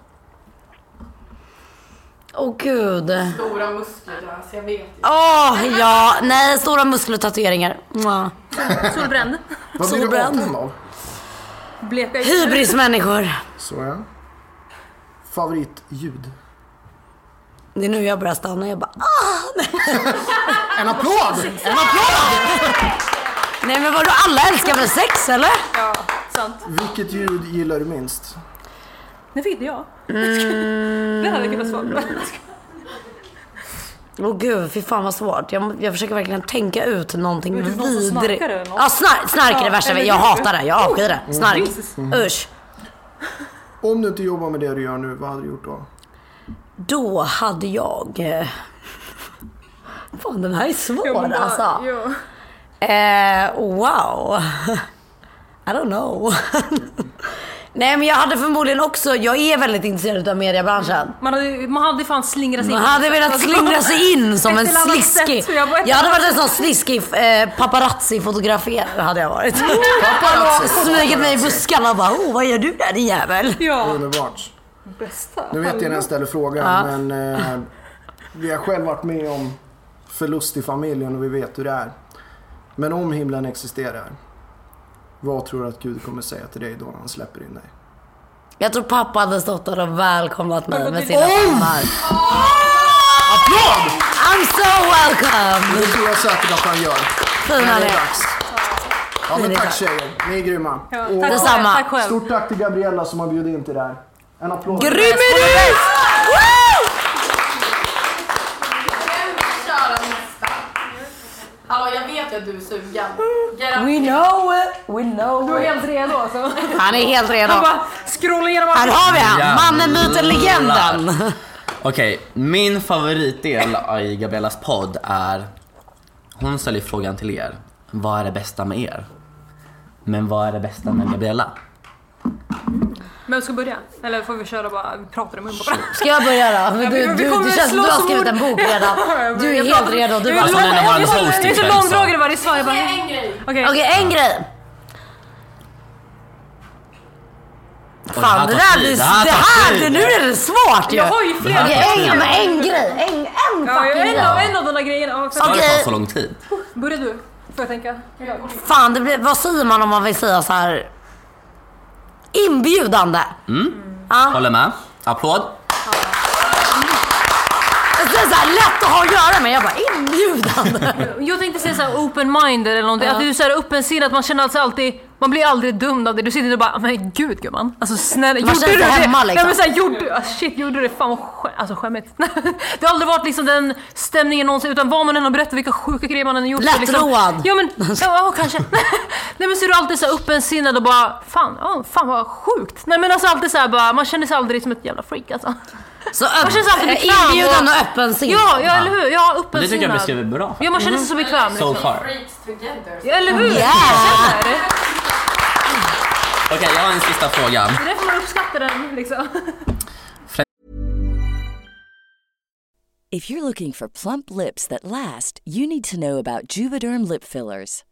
Åh gud. Stora muskler, alltså jag vet. Åh ja, nej stora muskler och tatueringar. Solbränd. Vad blir du Solbränd. avtänd av? Bleka Hybrismänniskor. Så ja. Favoritljud? Det är nu jag börjar stanna. Jag bara ah! En applåd! En applåd! Nej men vadå alla älskar väl sex eller? Ja, sant. Vilket ljud gillar du minst? Det fick inte jag. Det hade jag kunnat svara på. Åh gud, fy fan vad svårt. Jag, jag försöker verkligen tänka ut någonting vidrigt. snarkar eller något? Ja, snark, snark är det värsta. Jag hatar det. Jag avskyr det. Snark. Jesus. Usch. Om du inte jobbar med det du gör nu, vad hade du gjort då? Då hade jag... eh, Fan den här är svår Ja, men bara- alltså. ja. Eh, wow. I don't know. Nej men jag hade förmodligen också, jag är väldigt intresserad av mediebranschen. Man hade, man hade fan slingrat sig Man in. hade velat Alltså, slingra sig in som en sliskig. jag Jag hade varit en sån sliskig eh, paparazzi-fotograferare hade jag varit. Smugit mig i buskarna och bara oh, vad gör du där din jävel? Ja, Underbart. Bästa. Nu vet jag när jag ställer frågan, men eh, vi har själv varit med om förlust i familjen och vi vet hur det är. Men om himlen existerar, vad tror du att Gud kommer säga till dig då när han släpper in dig? Jag tror pappa hade stått där och välkomnat mig med sina famnar. Applåd! I'm so welcome! Det tror jag säkert att han gör. Fin När han det. Ja men tack tjejer, ni är grymma. Ja, Och tack själv. Tack själv. stort tack till Gabriella som har bjudit in till det här. En applåd. Grym är du! Hallå, jag vet ju att du är sugen. We know it, we know Du är helt redo alltså. Han är helt redo. Han bara scrollar igenom Här har vi han, mannen, myten, legenden. Okej, min favoritdel i Gabrielas podd är Hon ställer frågan till er Vad är det bästa med er? Men vad är det bästa med Gabriella? Vem ska börja? Eller får vi köra bara, vi pratar i mun på varandra? Ska jag börja då? Ja, Du, vi- vi du, det känns som du har skrivit en bok redan. Du är helt redo. Du bara, Alltså, jag är så- host Jag är så i varje svar. Jag bara, En grej. okej. Okej, en grej. Det Fan, här det där blir... det här Det här, det, nu är det svårt ju. Jag har ju Det flera. här Okej, en, men en grej. En, en Ja, fucking grej. en av de där grejerna. Ja, Ska det Okej. ta så lång tid? Börja du, får jag tänka. Fan, det blir, vad säger man om man vill säga så här inbjudande? Ja. Håller med? Applåd? Det är så här lätt att ha att göra med. Jag bara inbjudande. Jag tänkte säga såhär open-minded eller någonting. Att du är såhär öppensinnad, att man känner alltså alltid Man blir aldrig dum av det. Du sitter och bara men gud gumman. Alltså snälla, Man gjorde du det? hemma, liksom. Ja, men såhär, gjorde du? Ah, shit, gjorde du det? Fan vad skä- alltså, skämmigt. det har aldrig varit liksom den stämningen någonsin. Utan vad man än har berättat, vilka sjuka grejer man än har gjort. så liksom, Lättroad. Ja men, ja, kanske. Nej men så är du alltid så här öppensinnad och bara fan, ja, fan vad sjukt. Nej men alltså alltid såhär bara, man känner sig aldrig som ett jävla freak alltså. Så Man känner sig alltid bekväm. inbjudande och öppensinnad. Ja, ja eller hur? Ja, Men det tycker jag beskriver bra. Ja man känner sig så bekväm So liksom. far. Ja, eller hur? Yeah. Okej, jag har en sista fråga. Det är därför man uppskattar den liksom. If you're looking for plump lips that last, you need to know about Juvederm lip fillers.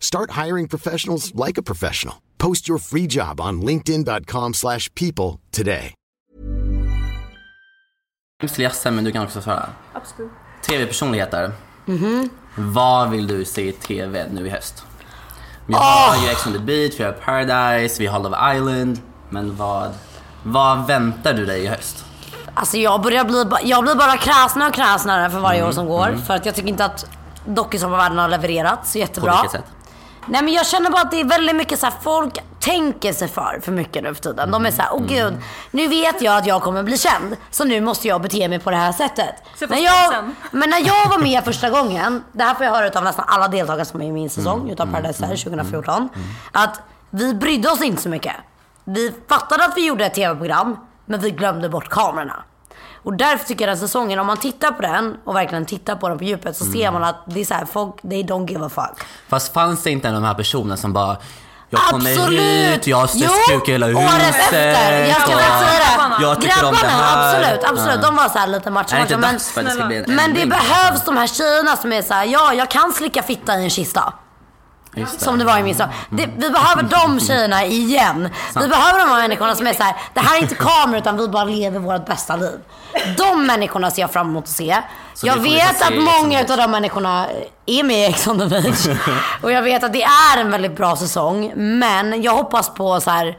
Start hiring professionals like a professional. Post your free job on linkedin.com/people slash people today. Ledsen men du kan också svara. Absolut. TV-personligheter. Vad vill du se i TV nu i höst? Vi har ju Ex on the beach, vi har Paradise, vi har Love Island. Men vad, vad väntar du dig i höst? Alltså jag börjar bli, jag blir bara kräsnare och kräsnare för varje år som går. För att jag tycker inte att dokusåpavärlden har levererat så På jättebra. vilket sätt? Nej men jag känner bara att det är väldigt mycket så här, folk tänker sig för för mycket nu för tiden. De är så här, åh gud, nu vet jag att jag kommer bli känd. Så nu måste jag bete mig på det här sättet. Men, jag, men när jag var med första gången, det här får jag höra av nästan alla deltagare som är i min säsong utav Paradise Hotel 2014. Att vi brydde oss inte så mycket. Vi fattade att vi gjorde ett tv-program, men vi glömde bort kamerorna. Och därför tycker jag den säsongen, om man tittar på den och verkligen tittar på den på djupet så ser man att det är så här, folk, they don't give a fuck. Fast fanns det inte de här personerna som bara jag kommer Absolut! hit, jag har kuk i hela året huset. efter. Jag ska säga det. Jag tycker om det Grabbarna, här. absolut, absolut. De var så här lite macho men, men det behövs de här tjejerna som är så här, ja jag kan slicka fitta i en kista. Just. Som det var i min stad. Det, vi behöver de tjejerna igen. Vi behöver de här människorna som är så här. det här är inte kameror utan vi bara lever vårt bästa liv. De människorna ser jag fram emot att se. Så jag vet att on många av de människorna är med i Ex on the beach. Och jag vet att det är en väldigt bra säsong. Men jag hoppas på så här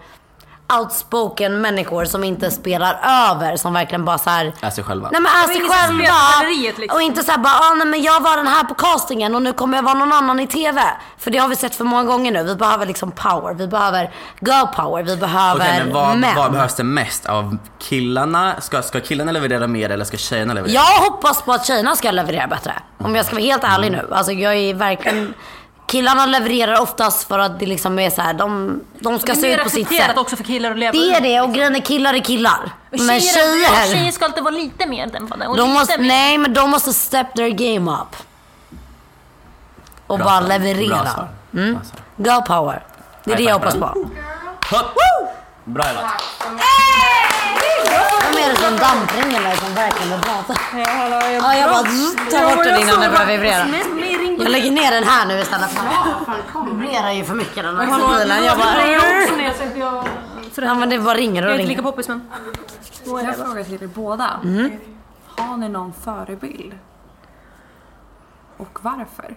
outspoken människor som inte spelar över. Som verkligen bara så här. Är sig själva. Nej men är sig själva. liksom. Och inte såhär bara, ah, nej men jag var den här på castingen och nu kommer jag vara någon annan i TV. För det har vi sett för många gånger nu. Vi behöver liksom power. Vi behöver girl power. Vi behöver Okej, men vad, män. vad behövs det mest av killarna? Ska, ska killarna leverera mer eller ska tjejerna leverera? Jag hoppas på att tjejerna ska leverera bättre. Om jag ska vara helt ärlig nu. Alltså jag är verkligen... Killarna levererar oftast för att det liksom är så här, de, de ska Det är se ut på sitt sätt. också för killar att leva Det är det och grejen är killar är killar. Men tjejer, tjejer, ska alltid vara lite mer dämpade. och de måste, mer- nej men de måste step their game up. Och Bra bara leverera. Bra svar. Mm. Bra. Girl power. Det är det jag hoppas på! Bra jobbat. Vem är det som dampringen där som verkligen vill prata? Ja, jag bara tar bort den innan den börjar vibrera. Jag lägger ner den här nu istället. Fan, vibrerar ju för mycket den här mobilen. Jag bara... Ja men det bara ringer och Jag är inte lika ringer. poppis men... Jag har en fråga till er båda. Mm. Har ni någon förebild? Och varför?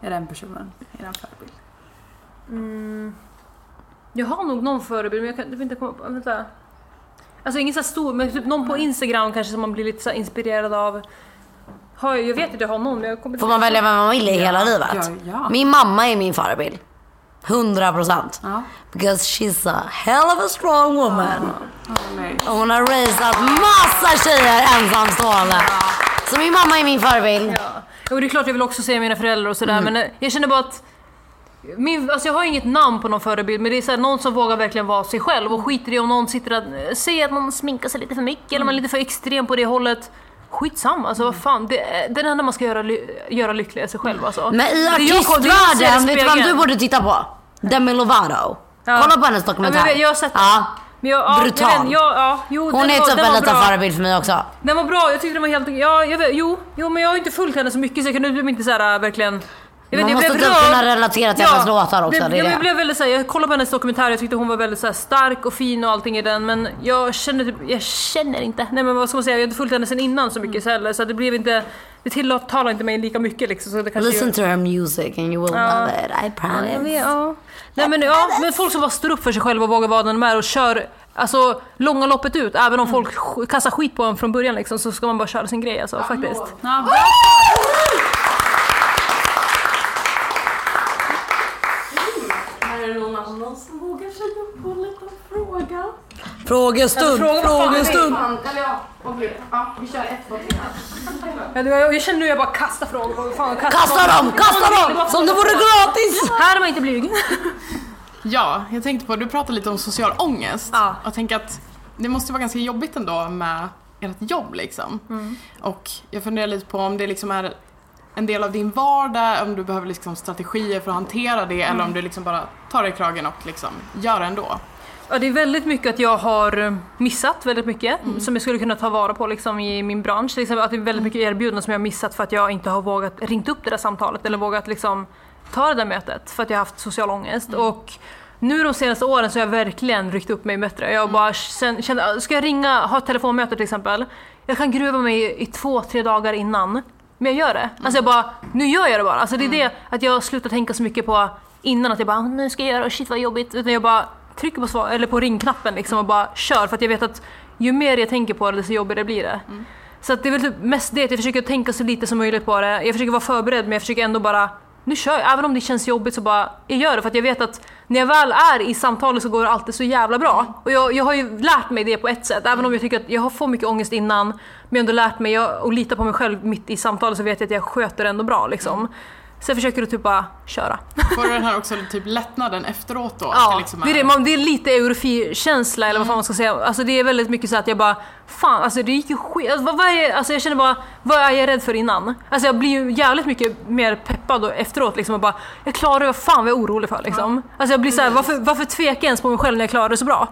Är den personen er förebild? Jag har nog någon förebild men jag kan inte komma på... Vänta. Alltså ingen så stor, men typ någon på Instagram kanske som man blir lite så inspirerad av. Har jag, vet att jag har någon men jag kommer Får man välja vem man vill i hela livet? Ja, ja. Min mamma är min förebild. 100 procent. Ja. Because she's a hell of a strong woman. Och hon har raisat massa tjejer ensamstående. Så min mamma är min förebild. Och det är klart jag vill också se mina föräldrar och sådär men eh, jag känner bara att min, alltså jag har inget namn på någon förebild men det är så här, någon som vågar verkligen vara sig själv och skiter i om någon sitter och säger att någon sminkar sig lite för mycket eller man är lite för extrem på det hållet. Skitsamma, alltså vad fan. Det, är- det enda man ska göra, ly- göra lycklig är sig själv alltså. Men i jag- jag artistvärlden, vet du vem du borde titta på? Demi Lovato. Ja. Kolla på hennes Ja, dokumentär. men jag har sett Ja. Men jag, ja, Brutal. Jag vet, ja, ja, jo, Hon är typ en liten förebild för mig också. Den var bra, jag tyckte den var helt... Ja, jag vet, jo, jo, men jag har inte följt henne så mycket så jag kunde typ inte såhär verkligen... Jag Man jag måste blev typ kunna relatera till hennes låtar också, det är jag det. blev väldigt såhär, jag kollade på hennes dokumentär jag tyckte hon var väldigt såhär stark och fin och allting i den men jag känner typ, jag känner inte, nej men vad ska man säga, jag har inte följt henne sen innan så mycket så heller så det blev inte, det tilltalar inte mig lika mycket liksom så det kanske Listen to her music and you will Ja. love it, I Ja, men, promise. ja. Nej men ja, men folk som bara står upp för sig själva och vågar vara den de är och kör Alltså långa loppet ut, även om folk sk- kastar skit på en från början liksom, så ska man bara köra sin grej alltså, faktiskt. Ja, bra. Är det någon annan som vågar sig upp på en liten fråga? Frågestund, Alltså, frågestund. Eller ja, vad blir det? Ja, vi kör ett, två, tre. Ja, du, jag, jag känner nu jag bara kastar frågor fan, kastar Kasta dem, kasta dem! Som det vore gratis! Här är man inte blyg. Ja, jag tänkte på, du pratade lite om social ångest. Ja. Och jag tänker att det måste vara ganska jobbigt ändå med ert jobb liksom. Mm. Och jag funderar lite på om det liksom är en del av din vardag, om du behöver liksom strategier för att hantera det eller om du liksom bara tar dig i kragen och liksom gör det ändå. Ja, det är väldigt mycket att jag har eh, missat väldigt mycket som jag skulle kunna ta vara på liksom, i min bransch. Exempel att det är väldigt mycket erbjudanden som jag har missat för att jag inte har vågat ringt upp det där samtalet eller vågat liksom, ta det där mötet för att jag har haft social ångest. Och nu de senaste åren så har jag verkligen ryckt upp mig bättre. Jag bara känner, känner, ska jag ringa, ha ett telefonmöte till exempel. Jag kan gruva mig i, i två, tre dagar innan. Men jag gör det. Alltså jag bara, nu gör jag det bara. Alltså det är det att jag slutar tänka så mycket på innan att jag bara, nu ska jag göra, shit vad jobbigt. Utan jag bara trycker på, svar, eller på ringknappen liksom och bara kör. För att jag vet att ju mer jag tänker på det, desto jobbigare blir det. Så att det är väl typ mest det, att jag försöker tänka så lite som möjligt på det. Jag försöker vara förberedd men jag försöker ändå bara, nu kör jag. Även om det känns jobbigt så bara, jag gör det. För att jag vet att när jag väl är i samtalet så går det alltid så jävla bra. Och jag, jag har ju lärt mig det på ett sätt. Även om jag tycker att jag har får mycket ångest innan. Men jag har ändå lärt mig och litar på mig själv mitt i samtalet så vet jag att jag sköter det ändå bra liksom. Så jag försöker att typ bara köra. Får du den här också typ lättnaden efteråt då? Ja, liksom det är, det, man, det är lite eurofi-känsla eller vad fan man ska säga. Alltså det är väldigt mycket så att jag bara, fan alltså det gick ju skit. Alltså, vad, vad är, alltså jag känner bara, vad är jag rädd för innan? Alltså jag blir ju jävligt mycket mer peppad då efteråt liksom och bara, jag klarar det, vad fan vad jag är orolig för liksom. Alltså jag blir så här, varför, varför tvekar jag ens på mig själv när jag klarar det så bra?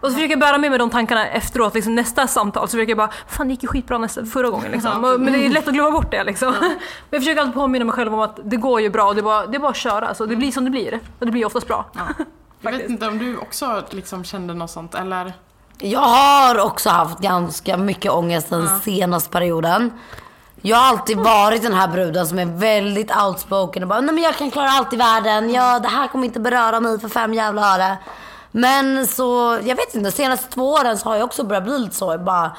Och så försöker jag bära med mig de tankarna efteråt, liksom nästa samtal. Så försöker jag bara, fan det gick ju skitbra nästa, förra gången liksom. Och- Men det är lätt att glömma bort det liksom. Men jag försöker alltid påminna mig själv om att det går ju bra, det är bara, det är bara att köra. Så det blir som det blir. Och det blir oftast bra. Jag vet inte om du också liksom kände något sånt eller? Jag har också haft ganska mycket ångest den senaste perioden. Jag har alltid varit den här bruden som är väldigt outspoken och bara Nej men jag kan klara allt i världen. Ja, det här kommer inte beröra mig för fem jävla öre. Men så, jag vet inte, de senaste två åren så har jag också börjat bli lite så. Jag bara,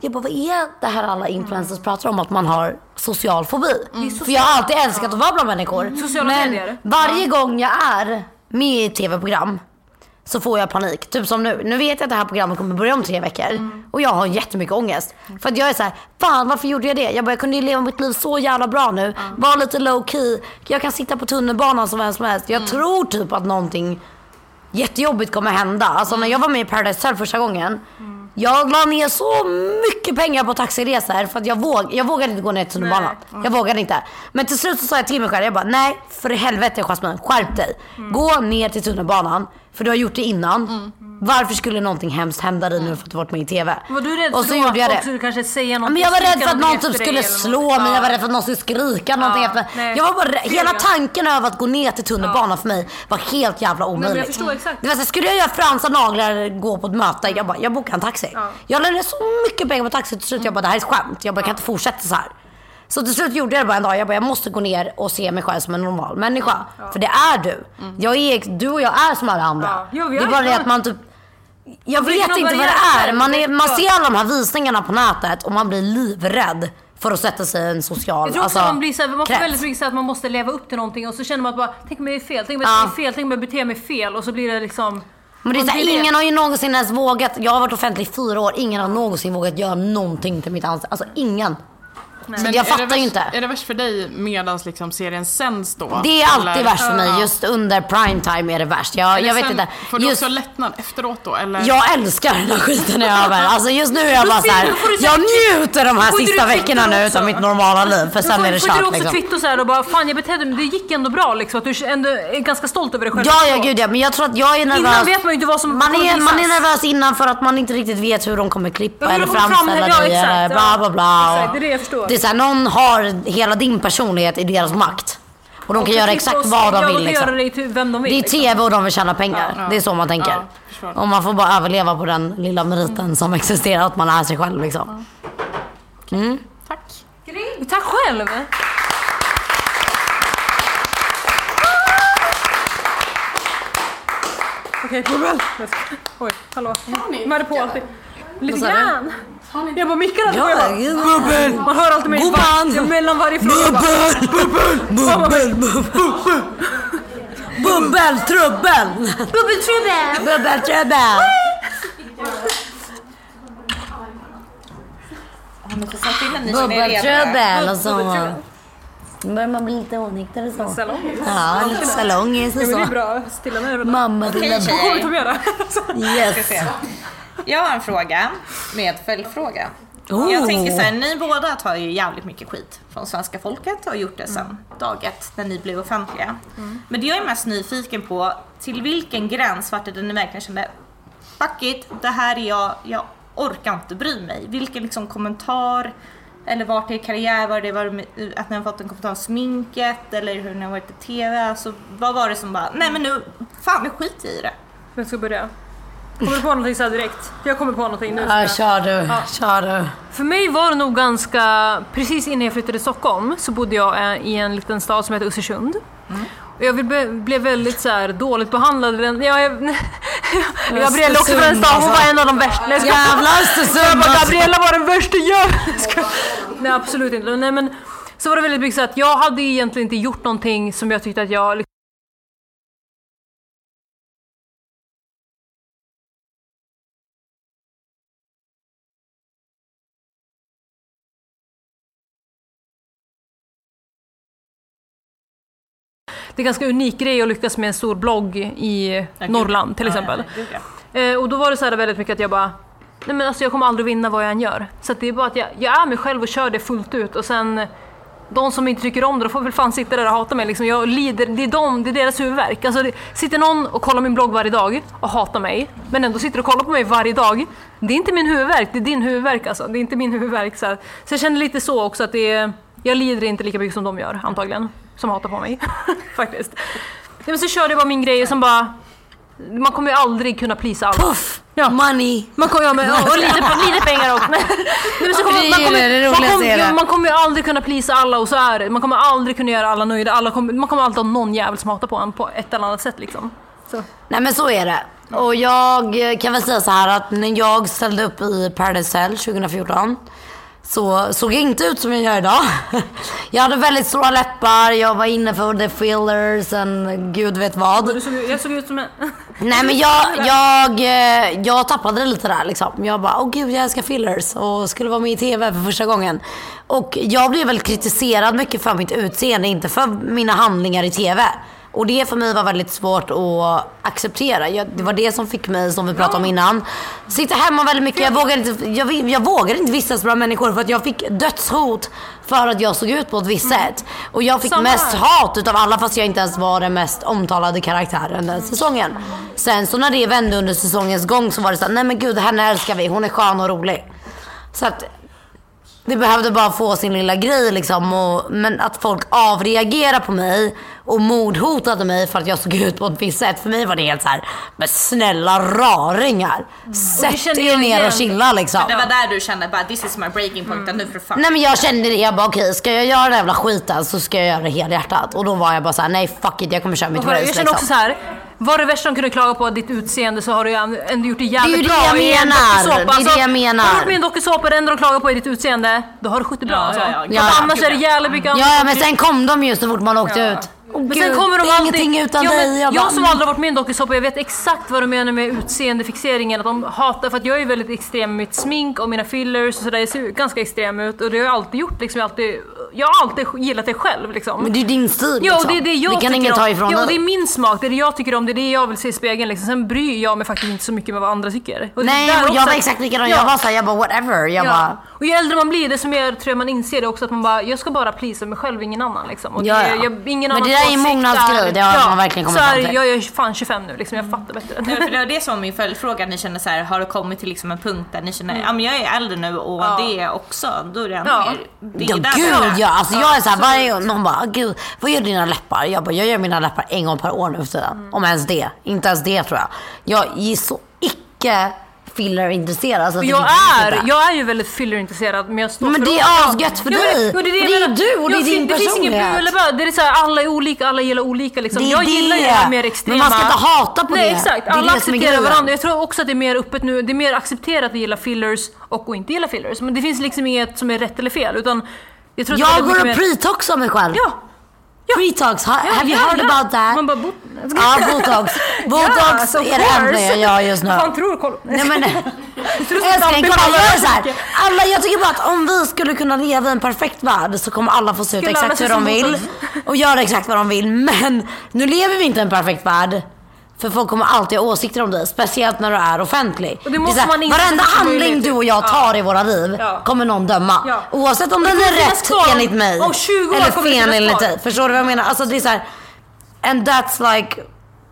jag bara, vad är det här alla influencers pratar om? Att man har social fobi. För jag har alltid älskat att vara bland människor. Sociala Men medier. varje gång jag är med i tv-program så får jag panik. Typ som nu. Nu vet jag att det här programmet kommer börja om tre veckor. Och jag har jättemycket ångest. För att jag är så här, fan varför gjorde jag det? Jag, bara, jag kunde ju leva mitt liv så jävla bra nu. Var lite low key. Jag kan sitta på tunnelbanan som vem som helst. Jag tror typ att någonting jättejobbigt kommer hända. Alltså när jag var med i Paradise Hotel första gången. Jag la ner så mycket pengar på taxiresor för att jag, våg, jag vågade inte gå ner till tunnelbanan. Jag vågade inte. Men till slut så sa jag till mig själv, jag bara nej för i helvete Jasmine, skärp dig. Gå ner till tunnelbanan för du har gjort det innan. Varför skulle någonting hemskt hända dig nu för att du varit med i TV? Var du rädd Och så för gjorde att jag det. skulle kanske säga Ja, någonting? Men jag var rädd för att någon typ skulle slå mig, jag var Ja. rädd för att någon skulle skrika någonting efter nej. Jag var bara rädd. Hela jag. tanken över att gå ner till tunnelbanan för mig var helt jävla men omöjligt. jag förstår exakt. Det var så, skulle jag göra fransa naglar, gå på ett möte, jag bara, jag bokar en taxi. Jag lade så mycket pengar på taxi till slut, jag bara, det här är ett skämt. Jag bara, jag kan inte fortsätta så här. Så till slut gjorde jag det bara en dag, jag bara, jag måste gå ner och se mig själv som en normal människa. För det är du. Jag är, du och jag är som alla andra. Ja. Jo, det är- bara det att man typ jag vet inte vad det är. Man, är, man ser alla de här visningarna på nätet och man blir livrädd för att sätta sig i en social Jag tror också alltså, man blir så här, man får väldigt mycket så att man måste leva upp till någonting och så känner man att bara, tänk om jag är fel, tänk om jag Ja. säger fel, tänk om jag beter mig fel och så blir det liksom Men det är så man här, blir ingen har ju någonsin ens vågat, jag har varit offentlig i fyra år, ingen har någonsin vågat göra någonting till mitt ansikte. Alltså ingen. Så jag fattar värst, ju inte. Är det värst för dig medan liksom serien sänds då? Det är alltid Eller- värst för mig, just under prime time är det värst. Jag, Eller jag vet sen, inte. Får du Just, också lättnad efteråt då eller? jag älskar den här skiten är över. Alltså just nu är jag bara så här, får du så jag njuter de här får sista veckorna nu utav mitt normala liv. För sen får, är det får inte du kört också liksom. kvitto så här och bara, fan jag betedde mig, det gick ändå bra liksom. Att du ändå är ganska stolt över dig själv. Ja, ja gud ja. Men jag tror att jag är nervös. Innan vet man ju inte vad som man är, man är nervös innan för att man inte riktigt vet hur de kommer klippa eller framställa dig. bla bla bla. Exakt, det är det jag förstår. Det är såhär, någon har hela din personlighet i deras makt. Och de Och kan göra klippa exakt vad de vill liksom. göra dig till vem de vill. Det är liksom. TV och de vill tjäna pengar. Ja, ja. Det är så man tänker. Ja, och man får bara överleva på den lilla meriten som existerar, att man är sig själv liksom. Tack. Tack själv! Okej, bubbel! Oj, hallå. Man är på alltid. Lite grann. Jag bara mickar alltid på. Ja, jag bara, gud. Bubbel! Man hör alltid mig Gumman! var- mellan varje fråga. bara, Bubbel! Bubbel! Bubbel! Bubbel! Bubbeltrubbel! Bubbeltrubbel! Bubbeltrubbel! Bubbeltrubbel och så. Nu börjar man bli lite onykter och så. Ja, lite salongis och Ja, men det är så. bra. Stilla nerverna. Mamma lilla kommer ta med dig? Yes. Jag har en fråga med följdfråga. Oh. Jag tänker så här, ni båda tar ju jävligt mycket skit från svenska folket och har gjort det sedan dag ett när ni blev offentliga. Men det jag är mest nyfiken på, till vilken gräns vart det där ni verkligen kände Fuck it, det här är jag, jag orkar inte bry mig. Vilken liksom kommentar eller vart i karriär var det var det att ni har fått en kommentar om sminket eller hur ni har varit i TV? Alltså, vad var det som bara, nej men nu, fan vi skiter i det. Vem ska börja? Kommer du på någonting så direkt? Jag kommer på någonting nu. Ja, kör du. Kör du. För mig var det nog ganska, precis innan jag flyttade till Stockholm så bodde jag eh, i en liten stad som heter Östersund. Och jag blev väldigt så här, dåligt behandlad. Ja, jag, Gabriella också från den stan, hon var en av de värsta. Nej. Jävla Östersund bara, alltså. Gabriella var den värsta jag Nej absolut inte. Nej, men, så var det väldigt mycket så att jag hade egentligen inte gjort någonting som jag tyckte att jag Det är en ganska unik grej att lyckas med en stor blogg i Norrland till exempel. Eh, och då var det så här väldigt mycket att jag bara Nej men alltså jag kommer aldrig vinna vad jag än gör. Så det är bara att jag, jag är mig själv och kör det fullt ut och sen de som inte tycker om det, de får väl fan sitta där och hata mig. Liksom. Jag lider, det är, de, det är deras huvudvärk. Alltså, det, sitter någon och kollar min blogg varje dag och hatar mig, men ändå sitter och kollar på mig varje dag. Det är inte min huvudvärk, det är din huvudvärk alltså. Det är inte min huvudvärk. Så, här. så jag känner lite så också att det är, jag lider inte lika mycket som de gör antagligen. Som hatar på mig. Faktiskt. Nej, men så körde jag bara min grej som bara... Man kommer ju aldrig kunna plisa alla. Puff! Money! Man kommer, ja, men, och, och lite, lite pengar också. Nej, men så kommer, Det är man, ju kommer, det man, roligaste kommer, är det. ja, man kommer ju aldrig kunna plisa alla och så är det. Man kommer aldrig kunna göra alla nöjda. Alla kommer, man kommer alltid ha någon jävel som hatar på en på ett eller annat sätt liksom. Så. Nej men så är det. Och jag kan väl säga så här att när jag ställde upp i Paradise Hotel 2014 så såg jag inte ut som jag gör idag. Jag hade väldigt stora läppar, jag var inne för the fillers and gud vet vad. Du såg, jag såg ut som en... Nej men jag, jag, eh, jag tappade det lite där liksom. Jag bara, åh gud jag älskar fillers och skulle vara med i TV för första gången. Och jag blev väl kritiserad mycket för mitt utseende, inte för mina handlingar i TV. Och det för mig var väldigt svårt att acceptera. Jag, det var det som fick mig, som vi pratade om innan, sitta hemma väldigt mycket. Jag vågade inte, jag, jag vågade inte vistas bland människor för att jag fick dödshot för att jag såg ut på ett visst sätt. Och jag fick Samma mest hat utav alla fast jag inte ens var den mest omtalade karaktären den säsongen. Sen så när det vände under säsongens gång så var det så här, nej men gud henne älskar vi, hon är skön och rolig. Så att det behövde bara få sin lilla grej liksom. Och, men att folk avreagerar på mig och mordhotade mig för att jag såg ut på ett visst sätt. För mig var det helt så här, men snälla raringar. Sätt kände er ner och chilla liksom. Det var där du kände bara this is my breaking point, att nu du fan. Nej men jag kände det, jag bara okej ska jag göra den jävla skiten så ska jag göra det helhjärtat. Och då var jag bara såhär, nej fuck it jag kommer köra mitt race jag känner också liksom. så här. Var det värsta de kunde klaga på ditt utseende så har du ju ändå gjort det jävligt Det är ju det bra jag menar. Det är det Alltså, jag menar. Har du i en dokusåpa och det enda de klagar på är ditt utseende, då har du skjutit bra Ja, alltså. ja, ja. Ja, För ja. annars är det jävligt mycket. Ja, ja men sen kom de ju så fort man åkte ut. Åh, Men sen kommer de alltid... ingenting utan ja, dig. Jag, bara, som aldrig har varit med i en dokusåpa, jag vet exakt vad de menar med utseendefixeringen. Att de hatar, för att jag är väldigt extrem med mitt smink och mina fillers och sådär. Jag ser ganska extrem ut och det har jag alltid gjort. Liksom. Jag, alltid, jag har alltid gillat det själv. Liksom. Men det är din stil Ja, liksom. det är det jag det kan ingen om. ta ifrån ja, och det dig. är min smak, det är det jag tycker om, det är det jag vill se i spegeln. Liksom. Sen bryr jag mig faktiskt inte så mycket med vad andra tycker. Och Nej, och jag också- var exakt likadan. Ja. Jag var såhär, jag bara whatever. Jag Ja. bara, Och ju äldre man blir, desto mer tror jag man inser det också att man bara, jag ska bara pleasa mig själv, ingen annan liksom. Och Ja, ja. jag, ingen annan där är en mognadsgrej, det har man verkligen kommit så fram till. Jag är fan 25 nu liksom, jag fattar bättre. Ja, för det var det som min följdfråga, ni känner så här, har det kommit till liksom en punkt där ni känner, Mm. ja men jag är äldre nu och Ja. det också, då är det ännu Ja. mer. Det ja där gud ja. Alltså jag är såhär varje gång någon bara, "Ah, gud vad gör dina läppar? Jag bara, jag gör mina läppar en gång per år nu för tiden. Mm. Om ens det. Inte ens det tror jag. Jag är så icke filler-intresserad. Alltså, Och det jag är, jag är ju väldigt filler-intresserad men jag står Men för det är Ja. asgött för Ja, dig. men- och det är, det Det är menar. du och det är Ja, din Det finns ingen personlighet. bu eller bö. Det är så här, alla är olika, alla gillar olika liksom. Det jag gillar ju det här det. mer Men extrema. man ska inte hata på Nej det. exakt, Det är alla det accepterar varandra. Jag tror också att det är mer öppet nu, det är mer accepterat att gilla fillers och att inte gilla fillers. Men det finns liksom inget som är rätt eller fel utan jag tror att det Jag väldigt går och mer- pre-toxar mig själv. Ja. Pre-tox, ha, Ja, have you ja, heard ja. about that? Man bara, bot- Ja, botox. Botox of är det enda jag gör just nu. Fan tror du? Kolla. Nej men älskling kolla jag är så här. mycket? Alla, jag tycker bara att om vi skulle kunna leva i en perfekt värld så kommer alla få se ut exakt hur de vill och göra exakt vad de vill. Men nu lever vi inte i en perfekt värld. För folk kommer alltid ha åsikter om dig, speciellt när du är offentlig. Och det måste är så här, man inse varenda handling du och jag tar Ja. i våra liv Ja. kommer någon döma. Ja. Oavsett om det den är rätt kvar enligt mig om 20 år eller det fel enligt dig. Förstår du vad jag menar? Alltså det är så här, and that's like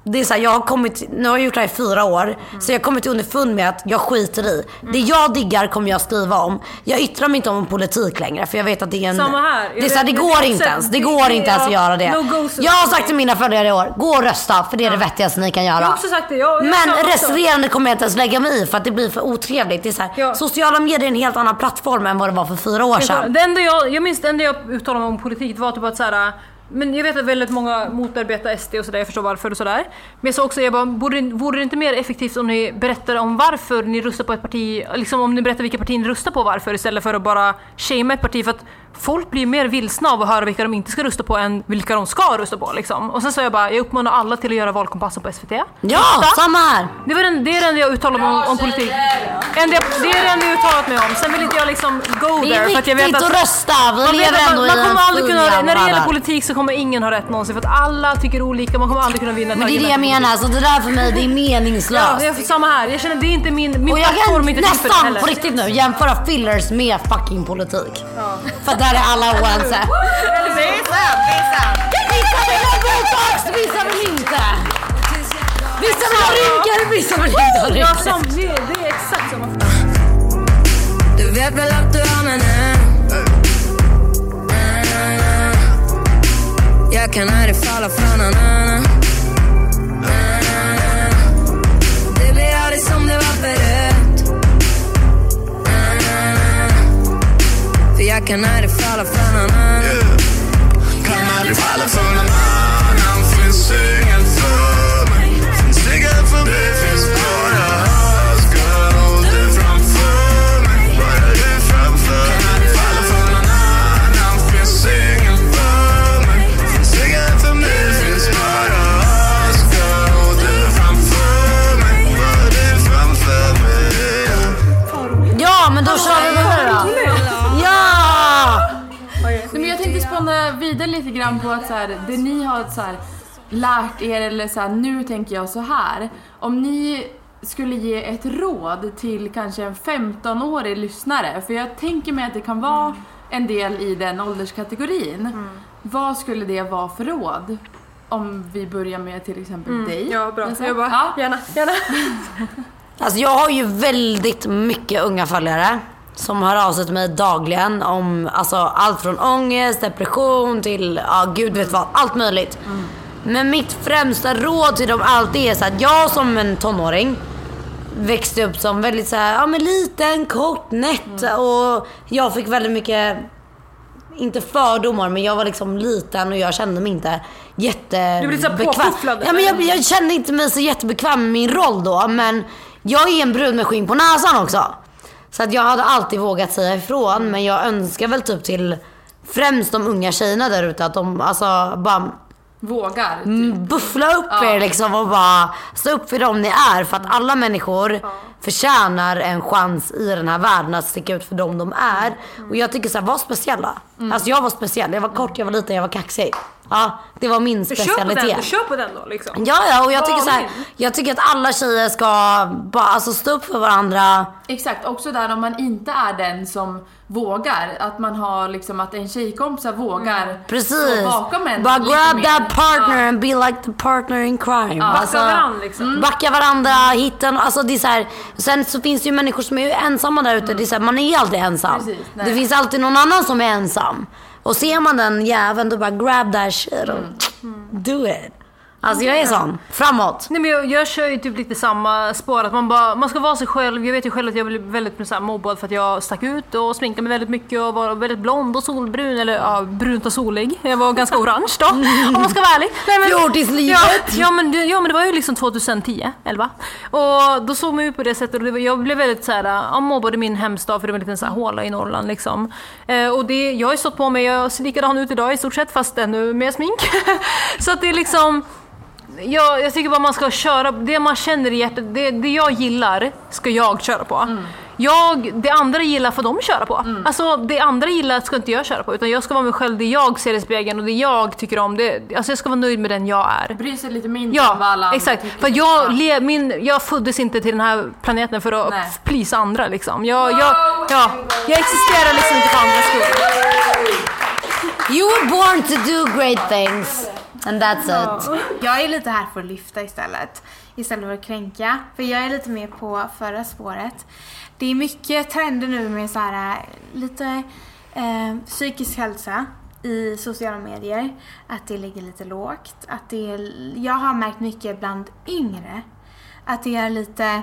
det är så här, jag har kommit, nu har jag gjort det här i fyra år, Mm. så jag har kommit underfund med att jag skiter i. Det jag diggar kommer jag skriva om. Jag yttrar mig inte om politik längre för jag vet att det är en... Samma här. Det, är så här, det går inte ens. Det det- går inte ens att göra det. no. Jag har sagt till mina följare i år, gå och rösta för det är det vettigaste ni kan göra. Jag har också sagt det. Jag, jag Men resterande kommer jag inte ens lägga mig i för att det blir för otrevligt. Det är så här, Ja. Sociala medier är en helt annan plattform än vad det var för fyra år sedan. Det enda jag, jag minns det enda jag uttalade mig om politik var typ att så här, men jag vet att väldigt många motarbetar SD och sådär, jag förstår varför och sådär. Men jag sa också, jag bara, borde, vore det inte mer effektivt om ni berättar om varför ni röstar på ett parti, liksom om ni berättar vilka partier ni röstar på varför istället för att bara shamea ett parti för att folk blir mer vilsna av att höra vilka de inte ska rösta på än vilka de ska rösta på liksom. Och sen sa jag bara, jag uppmanar alla till att göra valkompassen på SVT. Ja, Rösta. samma här. Det, var den, det är det enda jag uttalade mig om, om politik. En del, det är det enda jag uttalat mig om. Sen vill inte jag liksom go Det är there. För att jag vet viktigt att, att rösta. Vi man vet lever att ändå man, i man en kommer aldrig kunna, När det gäller politik så kommer ingen ha rätt någonsin. För att alla tycker olika. Man kommer aldrig kunna vinna ett Men det är det jag argument. menar, så det där för mig det är meningslöst. Ja, jag, samma här. Jag känner det är inte min, min Och jag plattform kan är inte till för det nästan heller. på riktigt nu jämföra fillers med fucking politik. För där är alla oense. Det är sant, det är sant. Vissa vill ha botox, vissa vill inte. Vissa vill ha rynkor, vissa vill inte ha rynkor. det, är exakt samma. Du vet väl att du har mig? Jag kan aldrig falla från någon annan Det blir aldrig som det var förut jag kan aldrig falla från någon annan Kan aldrig falla för någon annan Finns spåna vidare lite grann på att så här, det ni har så här, lärt er eller så här, nu tänker jag så här. Om ni skulle ge ett råd till kanske en 15-årig lyssnare, för jag tänker mig att det kan vara en del i den ålderskategorin. Vad skulle det vara för råd? Om vi börjar med till exempel dig. Ja, bra. Jessa. Jag bara, Ja. gärna, gärna. Alltså jag har ju väldigt mycket unga följare som hör av sig till mig dagligen om alltså, allt från ångest, depression till, ja gud vet vad, allt möjligt. Men mitt främsta råd till dem alltid är så att jag som en tonåring växte upp som väldigt så här, ja men liten, kort, nätt och jag fick väldigt mycket inte fördomar men jag var liksom liten och jag kände mig inte jättebekväm. Du blev lite påpufflad, Ja, men jag, jag kände inte mig så jättebekväm med min roll då men jag är en brud med skinn på näsan också. Så att jag hade alltid vågat säga ifrån men jag önskar väl typ till främst de unga tjejerna där ute att de alltså bara Vågar. typ. Mm, buffla upp er liksom och bara stå upp för dem ni är. För att alla människor förtjänar en chans i den här världen att sticka ut för dem de är. Och jag tycker såhär, var speciella. Alltså jag var speciell. Jag var kort, jag var liten, jag var kaxig. Ja, det var min Du kör på den, specialitet. du kör på den då liksom. Ja, ja, och jag tycker så här, jag tycker att alla tjejer ska bara alltså, stå upp för varandra. Exakt, också där om man inte är den som vågar. Att man har liksom att en tjejkompisar vågar Precis. stå bakom en Bara grab mer. that partner Ja. and be like the partner in crime. Alltså, Backa varandra liksom. Backa varandra, hitta en- alltså det är så här, Sen så finns det ju människor som är ju ensamma där ute. Det är så här, man är alltid ensam. Precis, det finns alltid någon annan som är ensam. Och ser man den jäveln då bara grab that shit och do it. Alltså jag är sån. Framåt. Nej men jag, jag kör ju typ lite samma spår, att man, bara, man ska vara sig själv. Jag vet ju själv att jag blev väldigt så här, mobbad för att jag stack ut och sminkade mig väldigt mycket och var väldigt blond och solbrun, eller ja, brunt och solig. Jag var ganska orange då, om man ska vara ärlig. Nej, men, Fjortislivet. Ja, ja, men, det- ja men det var ju liksom 2010, 11. Och då såg man ut på det sättet och var, jag blev väldigt så här, ja, mobbad i min hemstad för det var en liten så här, håla i Norrland liksom. Eh, och det, jag har ju stått på mig, jag ser likadan ut idag i stort sett fast ännu mer smink. så att det är liksom Ja, jag tycker bara man ska köra, det man känner i hjärtat, det, det jag gillar ska jag köra på. Jag, det andra gillar får de köra på. Alltså det andra gillar ska inte jag köra på utan jag ska vara mig själv, det jag ser i spegeln och det jag tycker om. Det, alltså jag ska vara nöjd med den jag är. Bry sig lite mindre om vad alla Ja, exakt. För jag, le, min, jag föddes inte till den här planeten för att Nej. plisa andra liksom. Jag, jag, ja, jag existerar liksom inte för andras skull. You were born to do great things. And that's it. Jag är lite här för att lyfta istället. Istället för att kränka. För jag är lite mer på förra spåret. Det är mycket trender nu med så här, lite eh, psykisk hälsa i sociala medier. Att det ligger lite lågt. Att det är, jag har märkt mycket bland yngre. Att det är lite...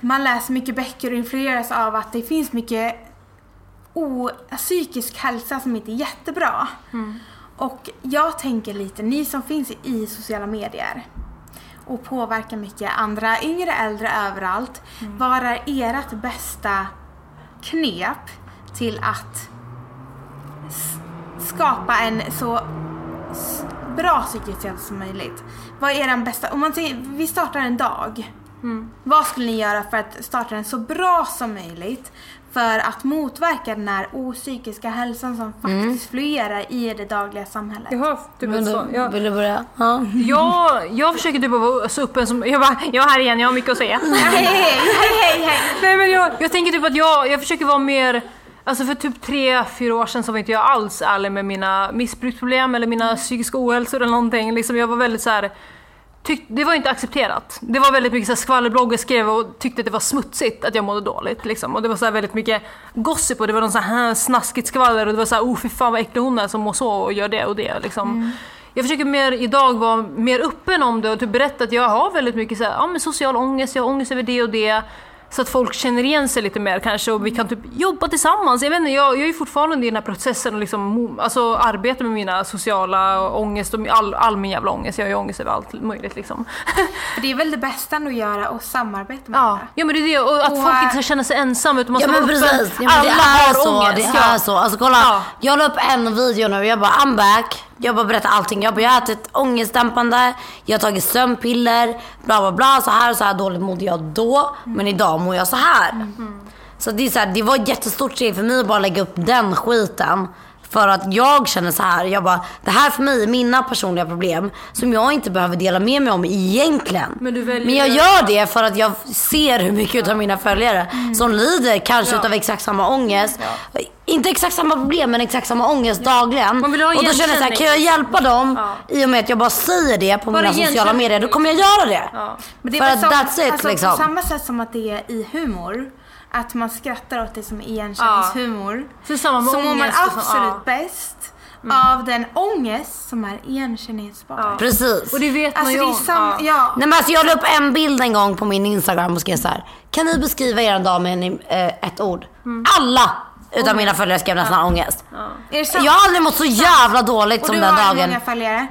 Man läser mycket böcker och influeras av att det finns mycket o, psykisk hälsa som inte är jättebra. Och jag tänker lite, ni som finns i sociala medier och påverkar mycket andra, yngre, äldre, överallt. Vad är ert bästa knep till att skapa en så bra psykisk hälsa som möjligt? Vad är er bästa, om man säger, vi startar en dag. Vad skulle ni göra för att starta den så bra som möjligt? För att motverka den här opsykiska hälsan som faktiskt florerar i det dagliga samhället. Jag har typ Vill så, jag, vill du börja? Ja. jag, jag försöker typ att vara så öppen som, jag bara, jag är här igen, jag har mycket att säga. Hej, hej, hej, hej! Nej men jag, jag tänker typ att jag, jag försöker vara mer Alltså för typ tre, fyra år sedan så var inte jag alls ärlig med mina missbruksproblem eller mina psykiska ohälsor eller någonting. Liksom jag var väldigt så här. Tyck, det var inte accepterat. Det var väldigt mycket så här skvallerbloggar skrev och tyckte att det var smutsigt att jag mådde dåligt. Liksom. Och det var så här väldigt mycket gossip och det var någon så här snaskigt skvaller och det var så här, oh fy fan vad äcklig hon är som mår så och gör det och det. Liksom. Jag försöker mer idag vara mer öppen om det och typ berätta att jag har väldigt mycket så här, ja, men social ångest, jag har ångest över det och det. Så att folk känner igen sig lite mer kanske och vi kan typ jobba tillsammans. Jag vet inte, jag, jag är fortfarande i den här processen och liksom, alltså, arbetar med mina sociala ångest och all, all min jävla ångest. Jag har ju ångest över allt möjligt liksom. För det är väl det bästa ändå att göra och samarbeta med Ja, andra. ja men det är det. Och att Och, folk äh, inte ska känna sig ensamma utan man Ja ska men vara öppen. precis, ja, men det Alla är har så, ångest. det ja. är så. Alltså kolla, Ja. jag la upp en video nu och jag bara I'm back. Jag bara berättar allting. Jag bara jag har ätit ångestdämpande, jag har tagit sömnpiller, bla bla bla. Så här och så här dåligt mådde jag då, men idag mår jag så här. Så det är så här, det var ett jättestort steg för mig att bara lägga upp den skiten. För att jag känner så här, jag bara, det här för mig är mina personliga problem som jag inte behöver dela med mig om egentligen. Men du väljer- Men jag gör det för att jag ser hur mycket av mina följare som lider kanske Ja. utav exakt samma ångest. Inte exakt samma problem men exakt samma ångest dagligen. Vill ha och då känner jag så här, kan jag hjälpa dem i och med att jag bara säger det på Bara mina sociala medier, då kommer jag göra det. Men det är För att som, that's it alltså, liksom. På samma sätt som att det är i humor. Att man skrattar åt det som igenkänningshumor. Så är samma med så mår man ångest och så- absolut ja. bäst av den ångest som är igenkännningsbar. Precis. Och det vet man Alltså ju det är om. sam- Ja. ja. Nej, men alltså jag la upp en bild en gång på min Instagram och skrev så här. Kan ni beskriva er dag med en, eh, ett ord? Mm. Alla utav mina följare skrev nästan ångest. Är det sant? Jag har aldrig mått så jävla dåligt Och som du den har hur dagen. många följare?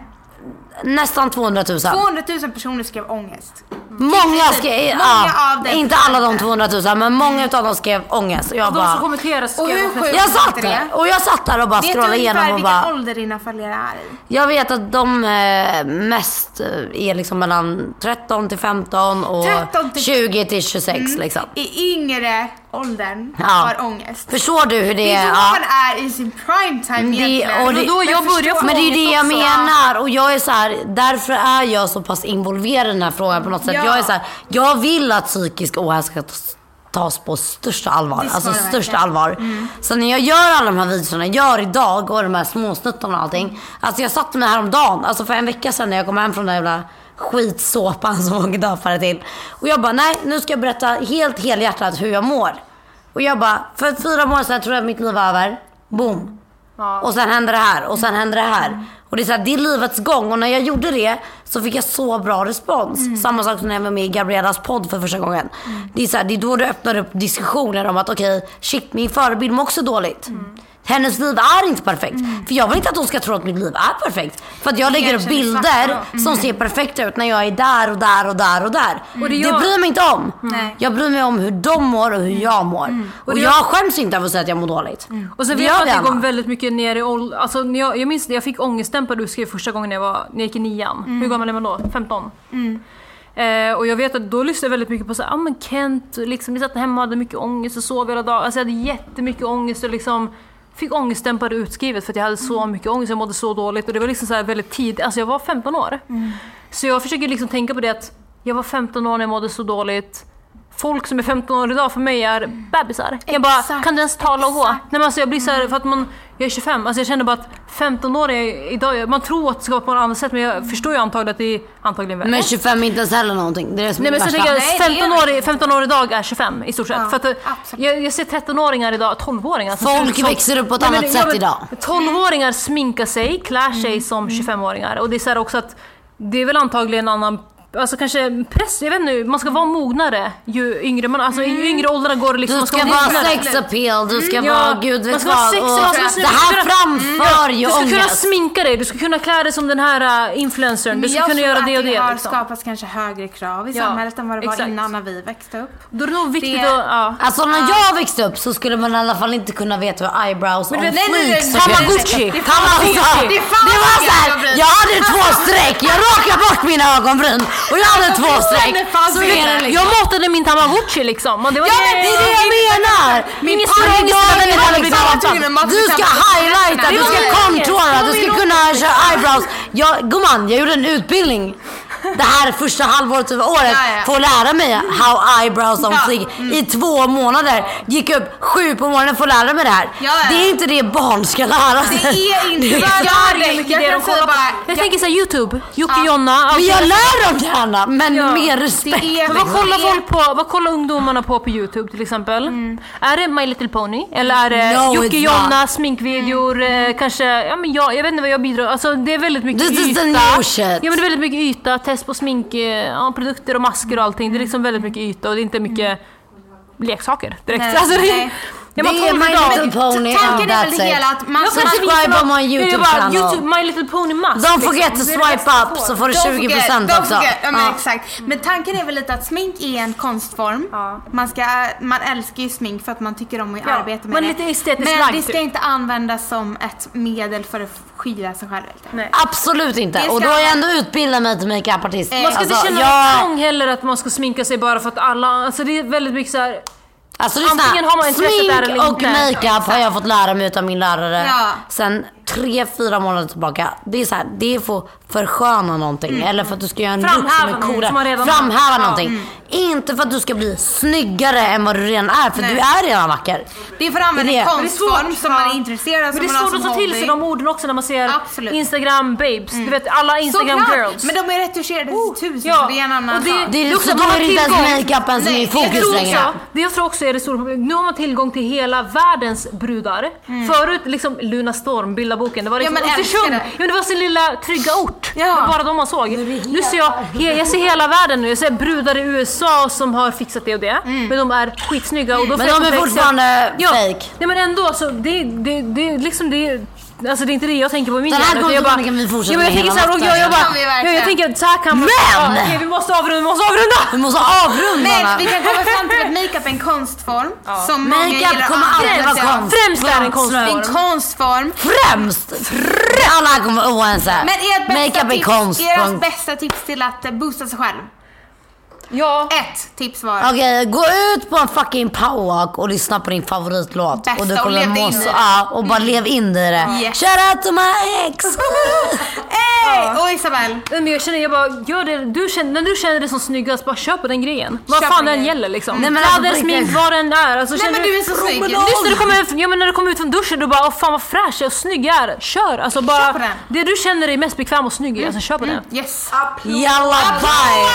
Nästan 200 000. 200 000 personer skrev ångest. Många skrev, Många ja, av dem inte alla de 200 000 men många utav dem skrev ångest. Och jag De som bara, kommenterar Och skrev hur jag satt där och jag satt där och bara Vet du scrollade igenom och vilken bara. ålder dina följare är i? Jag vet att de eh, mest eh, är liksom mellan 13 till 15 och 13 till- 20 till 26 Mm. liksom. I yngre åldern Ja. har ångest. Förstår du hur det Det är är? då Ja. man är i sin prime time Det, egentligen. och det, Men förstå- men det är det jag också. menar. Och jag är så här, därför är jag så pass involverad i den här frågan på något sätt. Ja. Jag är så här, jag vill att psykisk ohälsa ska tas- på största allvar. Det Alltså det största allvar. Mm. Så när jag gör alla de här videorna, gör idag och de här småsnuttarna och allting. Alltså jag satte mig häromdagen, alltså för en vecka sedan när jag kom hem från den jävla skitsåpan som Åke döpade till. Och jag bara, nej nu ska jag berätta helt helhjärtat hur jag mår. Och jag bara, för fyra månader sedan trodde jag att mitt liv var över. Boom. Och sen hände det här och sen hände det här. Och det är, så här, det är livets gång och när jag gjorde det så fick jag så bra respons. Samma sak som när jag var med i Gabrielas podd för första gången. Det, är så här, det är då det öppnar upp diskussioner om att okej, shit min förebild mår också dåligt. Hennes liv är inte perfekt. För jag vill inte att hon ska tro att mitt liv är perfekt. För att jag lägger upp bilder som ser perfekta ut när jag är där och där och där och där. Och det det, jag- bryr mig inte om. Nej. Jag bryr mig om hur de mår och hur jag mår. Och, det jag jag- skäms inte över att säga att jag mår dåligt. Och sen Det vet jag att vi det går väldigt mycket ner i ålder. Alltså, jag, jag minns när jag fick ångestdämpad utskriv första gången när jag, var, när jag gick i nian. Hur gammal är man då? 15? Eh, och jag vet att då lyssnade jag väldigt mycket på så här, ah, men Kent, liksom, jag satt hemma och hade mycket ångest och sov hela dagen. Alltså jag hade jättemycket ångest och liksom fick ångestdämpad utskrivet för att jag hade så mycket ångest, jag mådde så dåligt. Och det var liksom så här väldigt tidigt, alltså jag var 15 år. Så jag försöker liksom tänka på det att jag var 15 år när jag mådde så dåligt. Folk som är 15 år idag för mig är bebisar. Jag bara, Exakt, kan du ens tala och gå? Nej men alltså jag blir så här, för att man, jag är 25, alltså jag känner bara att 15 år är idag, man tror att det ska vara på något annat sätt men jag förstår ju antagligen att det är antagligen värre. Men 25 är inte ens heller någonting. Det är det som Nej är men sen värsta. jag, Nej, det är 15 år, i- 15 år idag är 25 i stort sett. Ja, för att, eh, jag, jag ser 13-åringar idag, 12-åringar. som Folk som- växer upp på ett men annat ja, sätt men idag. 12-åringar sminkar sig, klär sig Mm. som 25-åringar. Och det är så här också att det är väl antagligen en annan Alltså kanske press, jag vet inte, man ska vara mognare ju yngre man, alltså ju yngre åldrarna går det liksom, Du man ska vara sex appeal, du ska Ja, vara gud man vet ska vad. sexig, Och ska- det här kunna- framför ju Du ska kunna ångest. sminka dig, du ska kunna klä dig som den här uh, influencern, du ska jag kunna tror göra att det och det. har Liksom. skapats kanske högre krav i Ja, samhället än vad det var exakt. innan när vi växte upp. Då är det nog viktigt Det- att... Ja. Alltså när jag växte upp så skulle man i alla fall inte kunna veta hur eyebrows det- nej, fleek ut. Tamagotchi. Det det. Det Det var det, såhär, jag hade två streck, jag rakade bort mina ögonbryn och jag hade två streck. Så det liksom. Jag matade min tamagotchi liksom. Och det var Ja men det är det jag menar! Min att Du ska highlighta, du ska contoura, du ska kunna köra eyebrows. Jag, gumman, jag gjorde en utbildning det här första halvåret av året Ja, ja. att lära mig how eyebrows on Ja, mm. i två månader. Gick upp sju på morgonen för att lära mig det här. Ja, ja. Det är inte det barn ska lära sig. Det är inte Det är- det. mycket Jag det på. bara... Jag tänker såhär Youtube, Jocke Ja. Jonna. Men jag lär dem gärna, men Ja. med respekt. Det är- Men vad kollar folk på? Vad kollar ungdomarna på på Youtube till exempel? Är det My Little Pony? Eller är det No, Jocke Jonna, sminkvideor, eh, kanske, ja men jag, jag vet inte vad jag bidrar, alltså det är väldigt mycket This is yta. the new shit. Ja men det är väldigt mycket yta, test på smink, eh, ja, produkter och masker och allting. Det är liksom väldigt mycket yta och det är inte mycket leksaker direkt. Nej, alltså, det, nej. Jag bara Det är My. Little Pony Tanken är väl det hela att man... Subscribe något- my YouTube channel. YouTube, My Little Pony mask. Don't forget to liksom. Det det swipe up så får du Don't 20% forget, don't också. Ja, men Ja. exakt. Men tanken är väl lite att smink är en konstform. Man, ska, man älskar ju smink för att man tycker om att Ja, arbeta med man är det. lite estetiskt Men det ska typ. inte användas som ett medel för att skyla sig själv. Nej. Absolut inte. Det Och då har jag man- ändå utbildat mig till makeupartist. Man ska inte Alltså, känna tvång heller att man ska sminka sig bara för att alla, alltså det är väldigt mycket så. Alltså lyssna, smink och makeup har jag fått lära mig utav min lärare. Ja. sen tre, fyra månader tillbaka. Det är så här, det är för att försköna någonting eller för att du ska göra en look som är någonting coolare. har. Framhäva Ja. någonting. Inte för att du ska bli snyggare än vad du redan är, för Nej. du är redan vacker. Det är för att använda Det är en det. konstform som man är intresserad av. Men det är har svårt att ta till sig de orden också när man ser Absolut. Instagram babes. Du vet alla Instagram Såklart. girls. Men de är retuscherade till tusen Ja, så det är en annan det- sak. Det är, också då har är det inte ens tillgång- makeupen som är i Nej, jag Jag fokus tror, längre. också, det jag tror också är det stora problemet. Nu har man tillgång till hela världens brudar. Förut liksom Luna Storm, bildarboken, det var liksom Ja, men Östersund. det. Ja, men det var sin lilla trygga ort. Ja. Det var bara de man såg. Nu ser jag, jag ser hela världen nu. Jag ser brudar i USA som har fixat det och det. Men de är skitsnygga. Och då Men de är fortfarande ja. fake. Nej men ändå, alltså, det, det, det, liksom det Alltså det är inte det jag tänker på i min Den här hjärna, jag bara- kan vi fortsätta ja, jag med tänker hela så här, och jag, jag, bara, ja, verkligen. jag tänker att så här kan man... Men! Ja, okej, vi måste avrunda, vi måste avrunda! Vi måste avrunda Men vi kan komma fram till att makeup är en konstform. Som många Makeup kommer alltid vara konst. Främst är en Punkt Det är en konstform. Främst! Alla kommer oense. Men ert bästa, Makeup är tips, konst. ert punkt. bästa tips till att boosta sig själv? Ja. Ett tips var. Okej, gå ut på en fucking powerwalk och lyssna på din favoritlåt. Bästa, och du och kommer lev må in i så, det. ja, och bara lev in i det. Yes. Shout out to my ex! Hey! Och Isabelle. Nej, Men jag känner, jag bara, gör det, du känner, när du känner dig som snyggast, bara kör på den grejen. Vad fan den den gäller liksom. Nej, men alltså, Kläder, på smink, vad den är. Alltså, Nej men du är så snygg. Just när du kommer, ja, men när du kommer ut från duschen, du bara, åh fan vad fräsch och snygg jag är. Kör! Alltså bara, Kör på den. det du känner dig mest bekväm och snygg i, alltså kör på det. Yes. Jalla bye!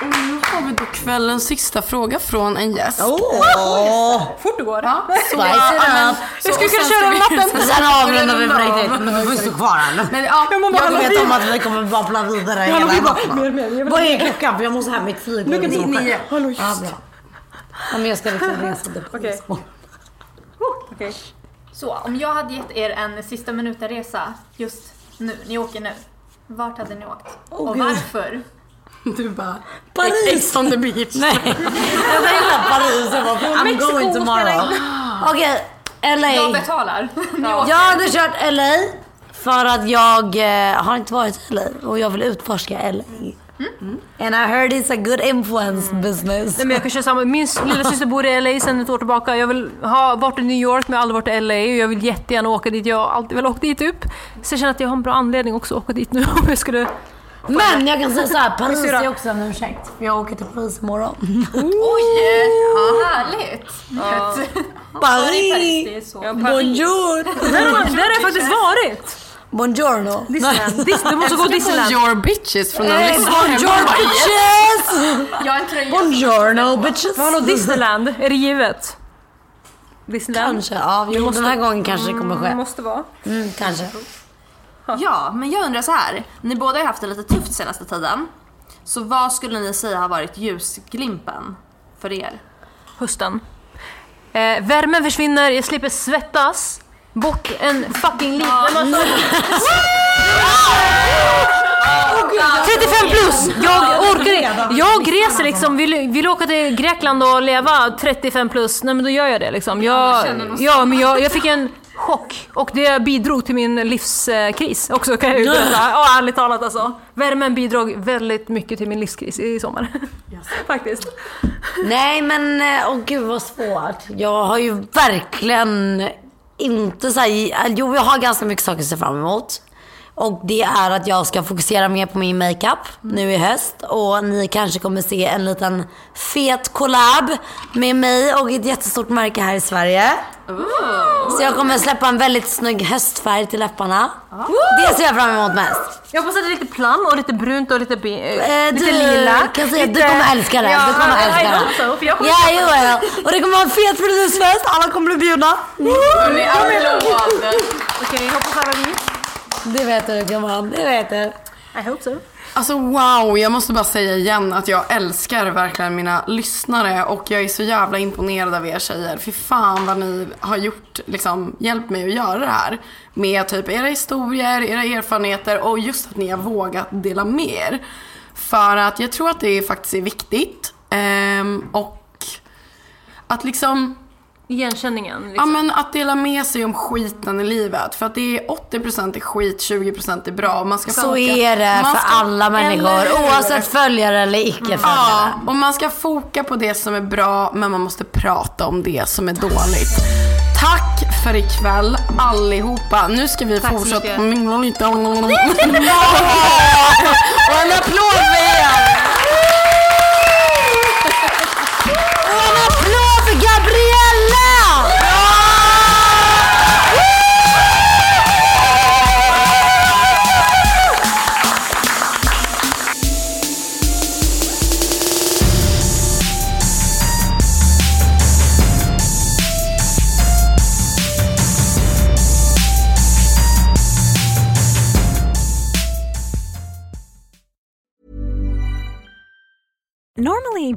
Och nu har vi då kvällens sista fråga från en gäst. Åh! Fort det går. Ja, så, Spice it ja, men- up. så- Jag skulle kunna köra vi- natten. Sen avrundar vi på riktigt, men du får stå kvar här. Men ja, Jag vet om att vi kommer babbla vidare hela natten. Vad är klockan? För jag måste hem, mitt flyg liksom nio. Ja, bra. Ja, men jag ska liksom resa dit. Okej. Så, om jag hade gett er en sista minuten-resa just nu, ni åker nu. Vart hade ni åkt? och gud. varför? Du bara, Paris. Ex on the beach. Nej, jag tänkte Paris. Jag bara, I'm going tomorrow. Okej, Jag LA. betalar. Ni åker. Jag hade kört LA för att jag eh, har inte varit i LA och jag vill utforska LA. And I heard it's a good influence business. Nej, men jag kan köra samma. Min lilla syster bor i LA sedan ett år tillbaka. Jag vill ha varit i New York men jag har aldrig varit i LA och jag vill jättegärna åka dit. Jag har alltid velat åka dit upp. Så jag känner att jag har en bra anledning också att åka dit nu om jag skulle... Men jag kan säga så här, Paris är också en ursäkt. För jag åker till Paris imorgon. Oj! Ja, härligt. Paris! Det är så. Bonjour! Där har, där har jag faktiskt varit! Buongiorno! Disneyland. Dis, du måste gå Disneyland. Your bitches från en Hey, lyssnare. Bonjour bitches! Buongiorno bitches! Hallå Disneyland, är det givet? Disneyland? Kanske, ja. Jo, den här gången kanske det kommer Det ske. måste vara. Mm, kanske. Ja, men jag undrar så här. Ni båda har haft det lite tufft senaste tiden. Så vad skulle ni säga har varit ljusglimpen för er? Hösten. Eh, värmen försvinner, jag slipper svettas. Bort en fucking liten massa... 35 plus! Jag orkar inte. Jag reser liksom, vill, vill åka till Grekland och leva 35 plus, nej men då gör jag det liksom. Jag, ja men jag, jag fick en chock. Och det bidrog till min livskris också kan jag ju berätta. Ja, ärligt talat alltså. Värmen bidrog väldigt mycket till min livskris i sommar. Faktiskt. Nej men, eh, åh gud vad svårt. Jag har ju verkligen inte så här, jo jag har ganska mycket saker att se fram emot. Och det är att jag ska fokusera mer på min makeup nu i höst. Och ni kanske kommer se en liten fet collab med mig och ett jättestort märke här i Sverige. Så jag kommer släppa en väldigt snygg höstfärg till läpparna. Det ser jag fram emot mest. Jag hoppas att det är lite plum och lite brunt och lite, be- Eh, lite du lila. kan säga att du Lite- kommer älska det. Ja, du kommer I älska hope det. so, jag kommer Ja, jo, ja. Och det kommer vara en fet friluftsfest. Alla kommer bli bjudna. Hörni, applåd! Okej, hoppas alla vi. Det vet du gumman. Det vet du. I hope so. Alltså wow, jag måste bara säga igen att jag älskar verkligen mina lyssnare och jag är så jävla imponerad av er tjejer. Fy fan vad ni har gjort, liksom hjälpt mig att göra det här. Med typ era historier, era erfarenheter och just att ni har vågat dela med er. För att jag tror att det faktiskt är viktigt. Ehm, och att liksom Igenkänningen. Ja Liksom. men att dela med sig om skiten i livet. För att det är 80% är skit, 20% är bra. Man ska Så foka- är det man för ska- alla människor. Oavsett följare eller icke följare. Ja, och man ska foka på det som är bra men man måste prata om det som är dåligt. Tack för ikväll allihopa. Nu ska vi Tack fortsätta lite. och en applåd för er!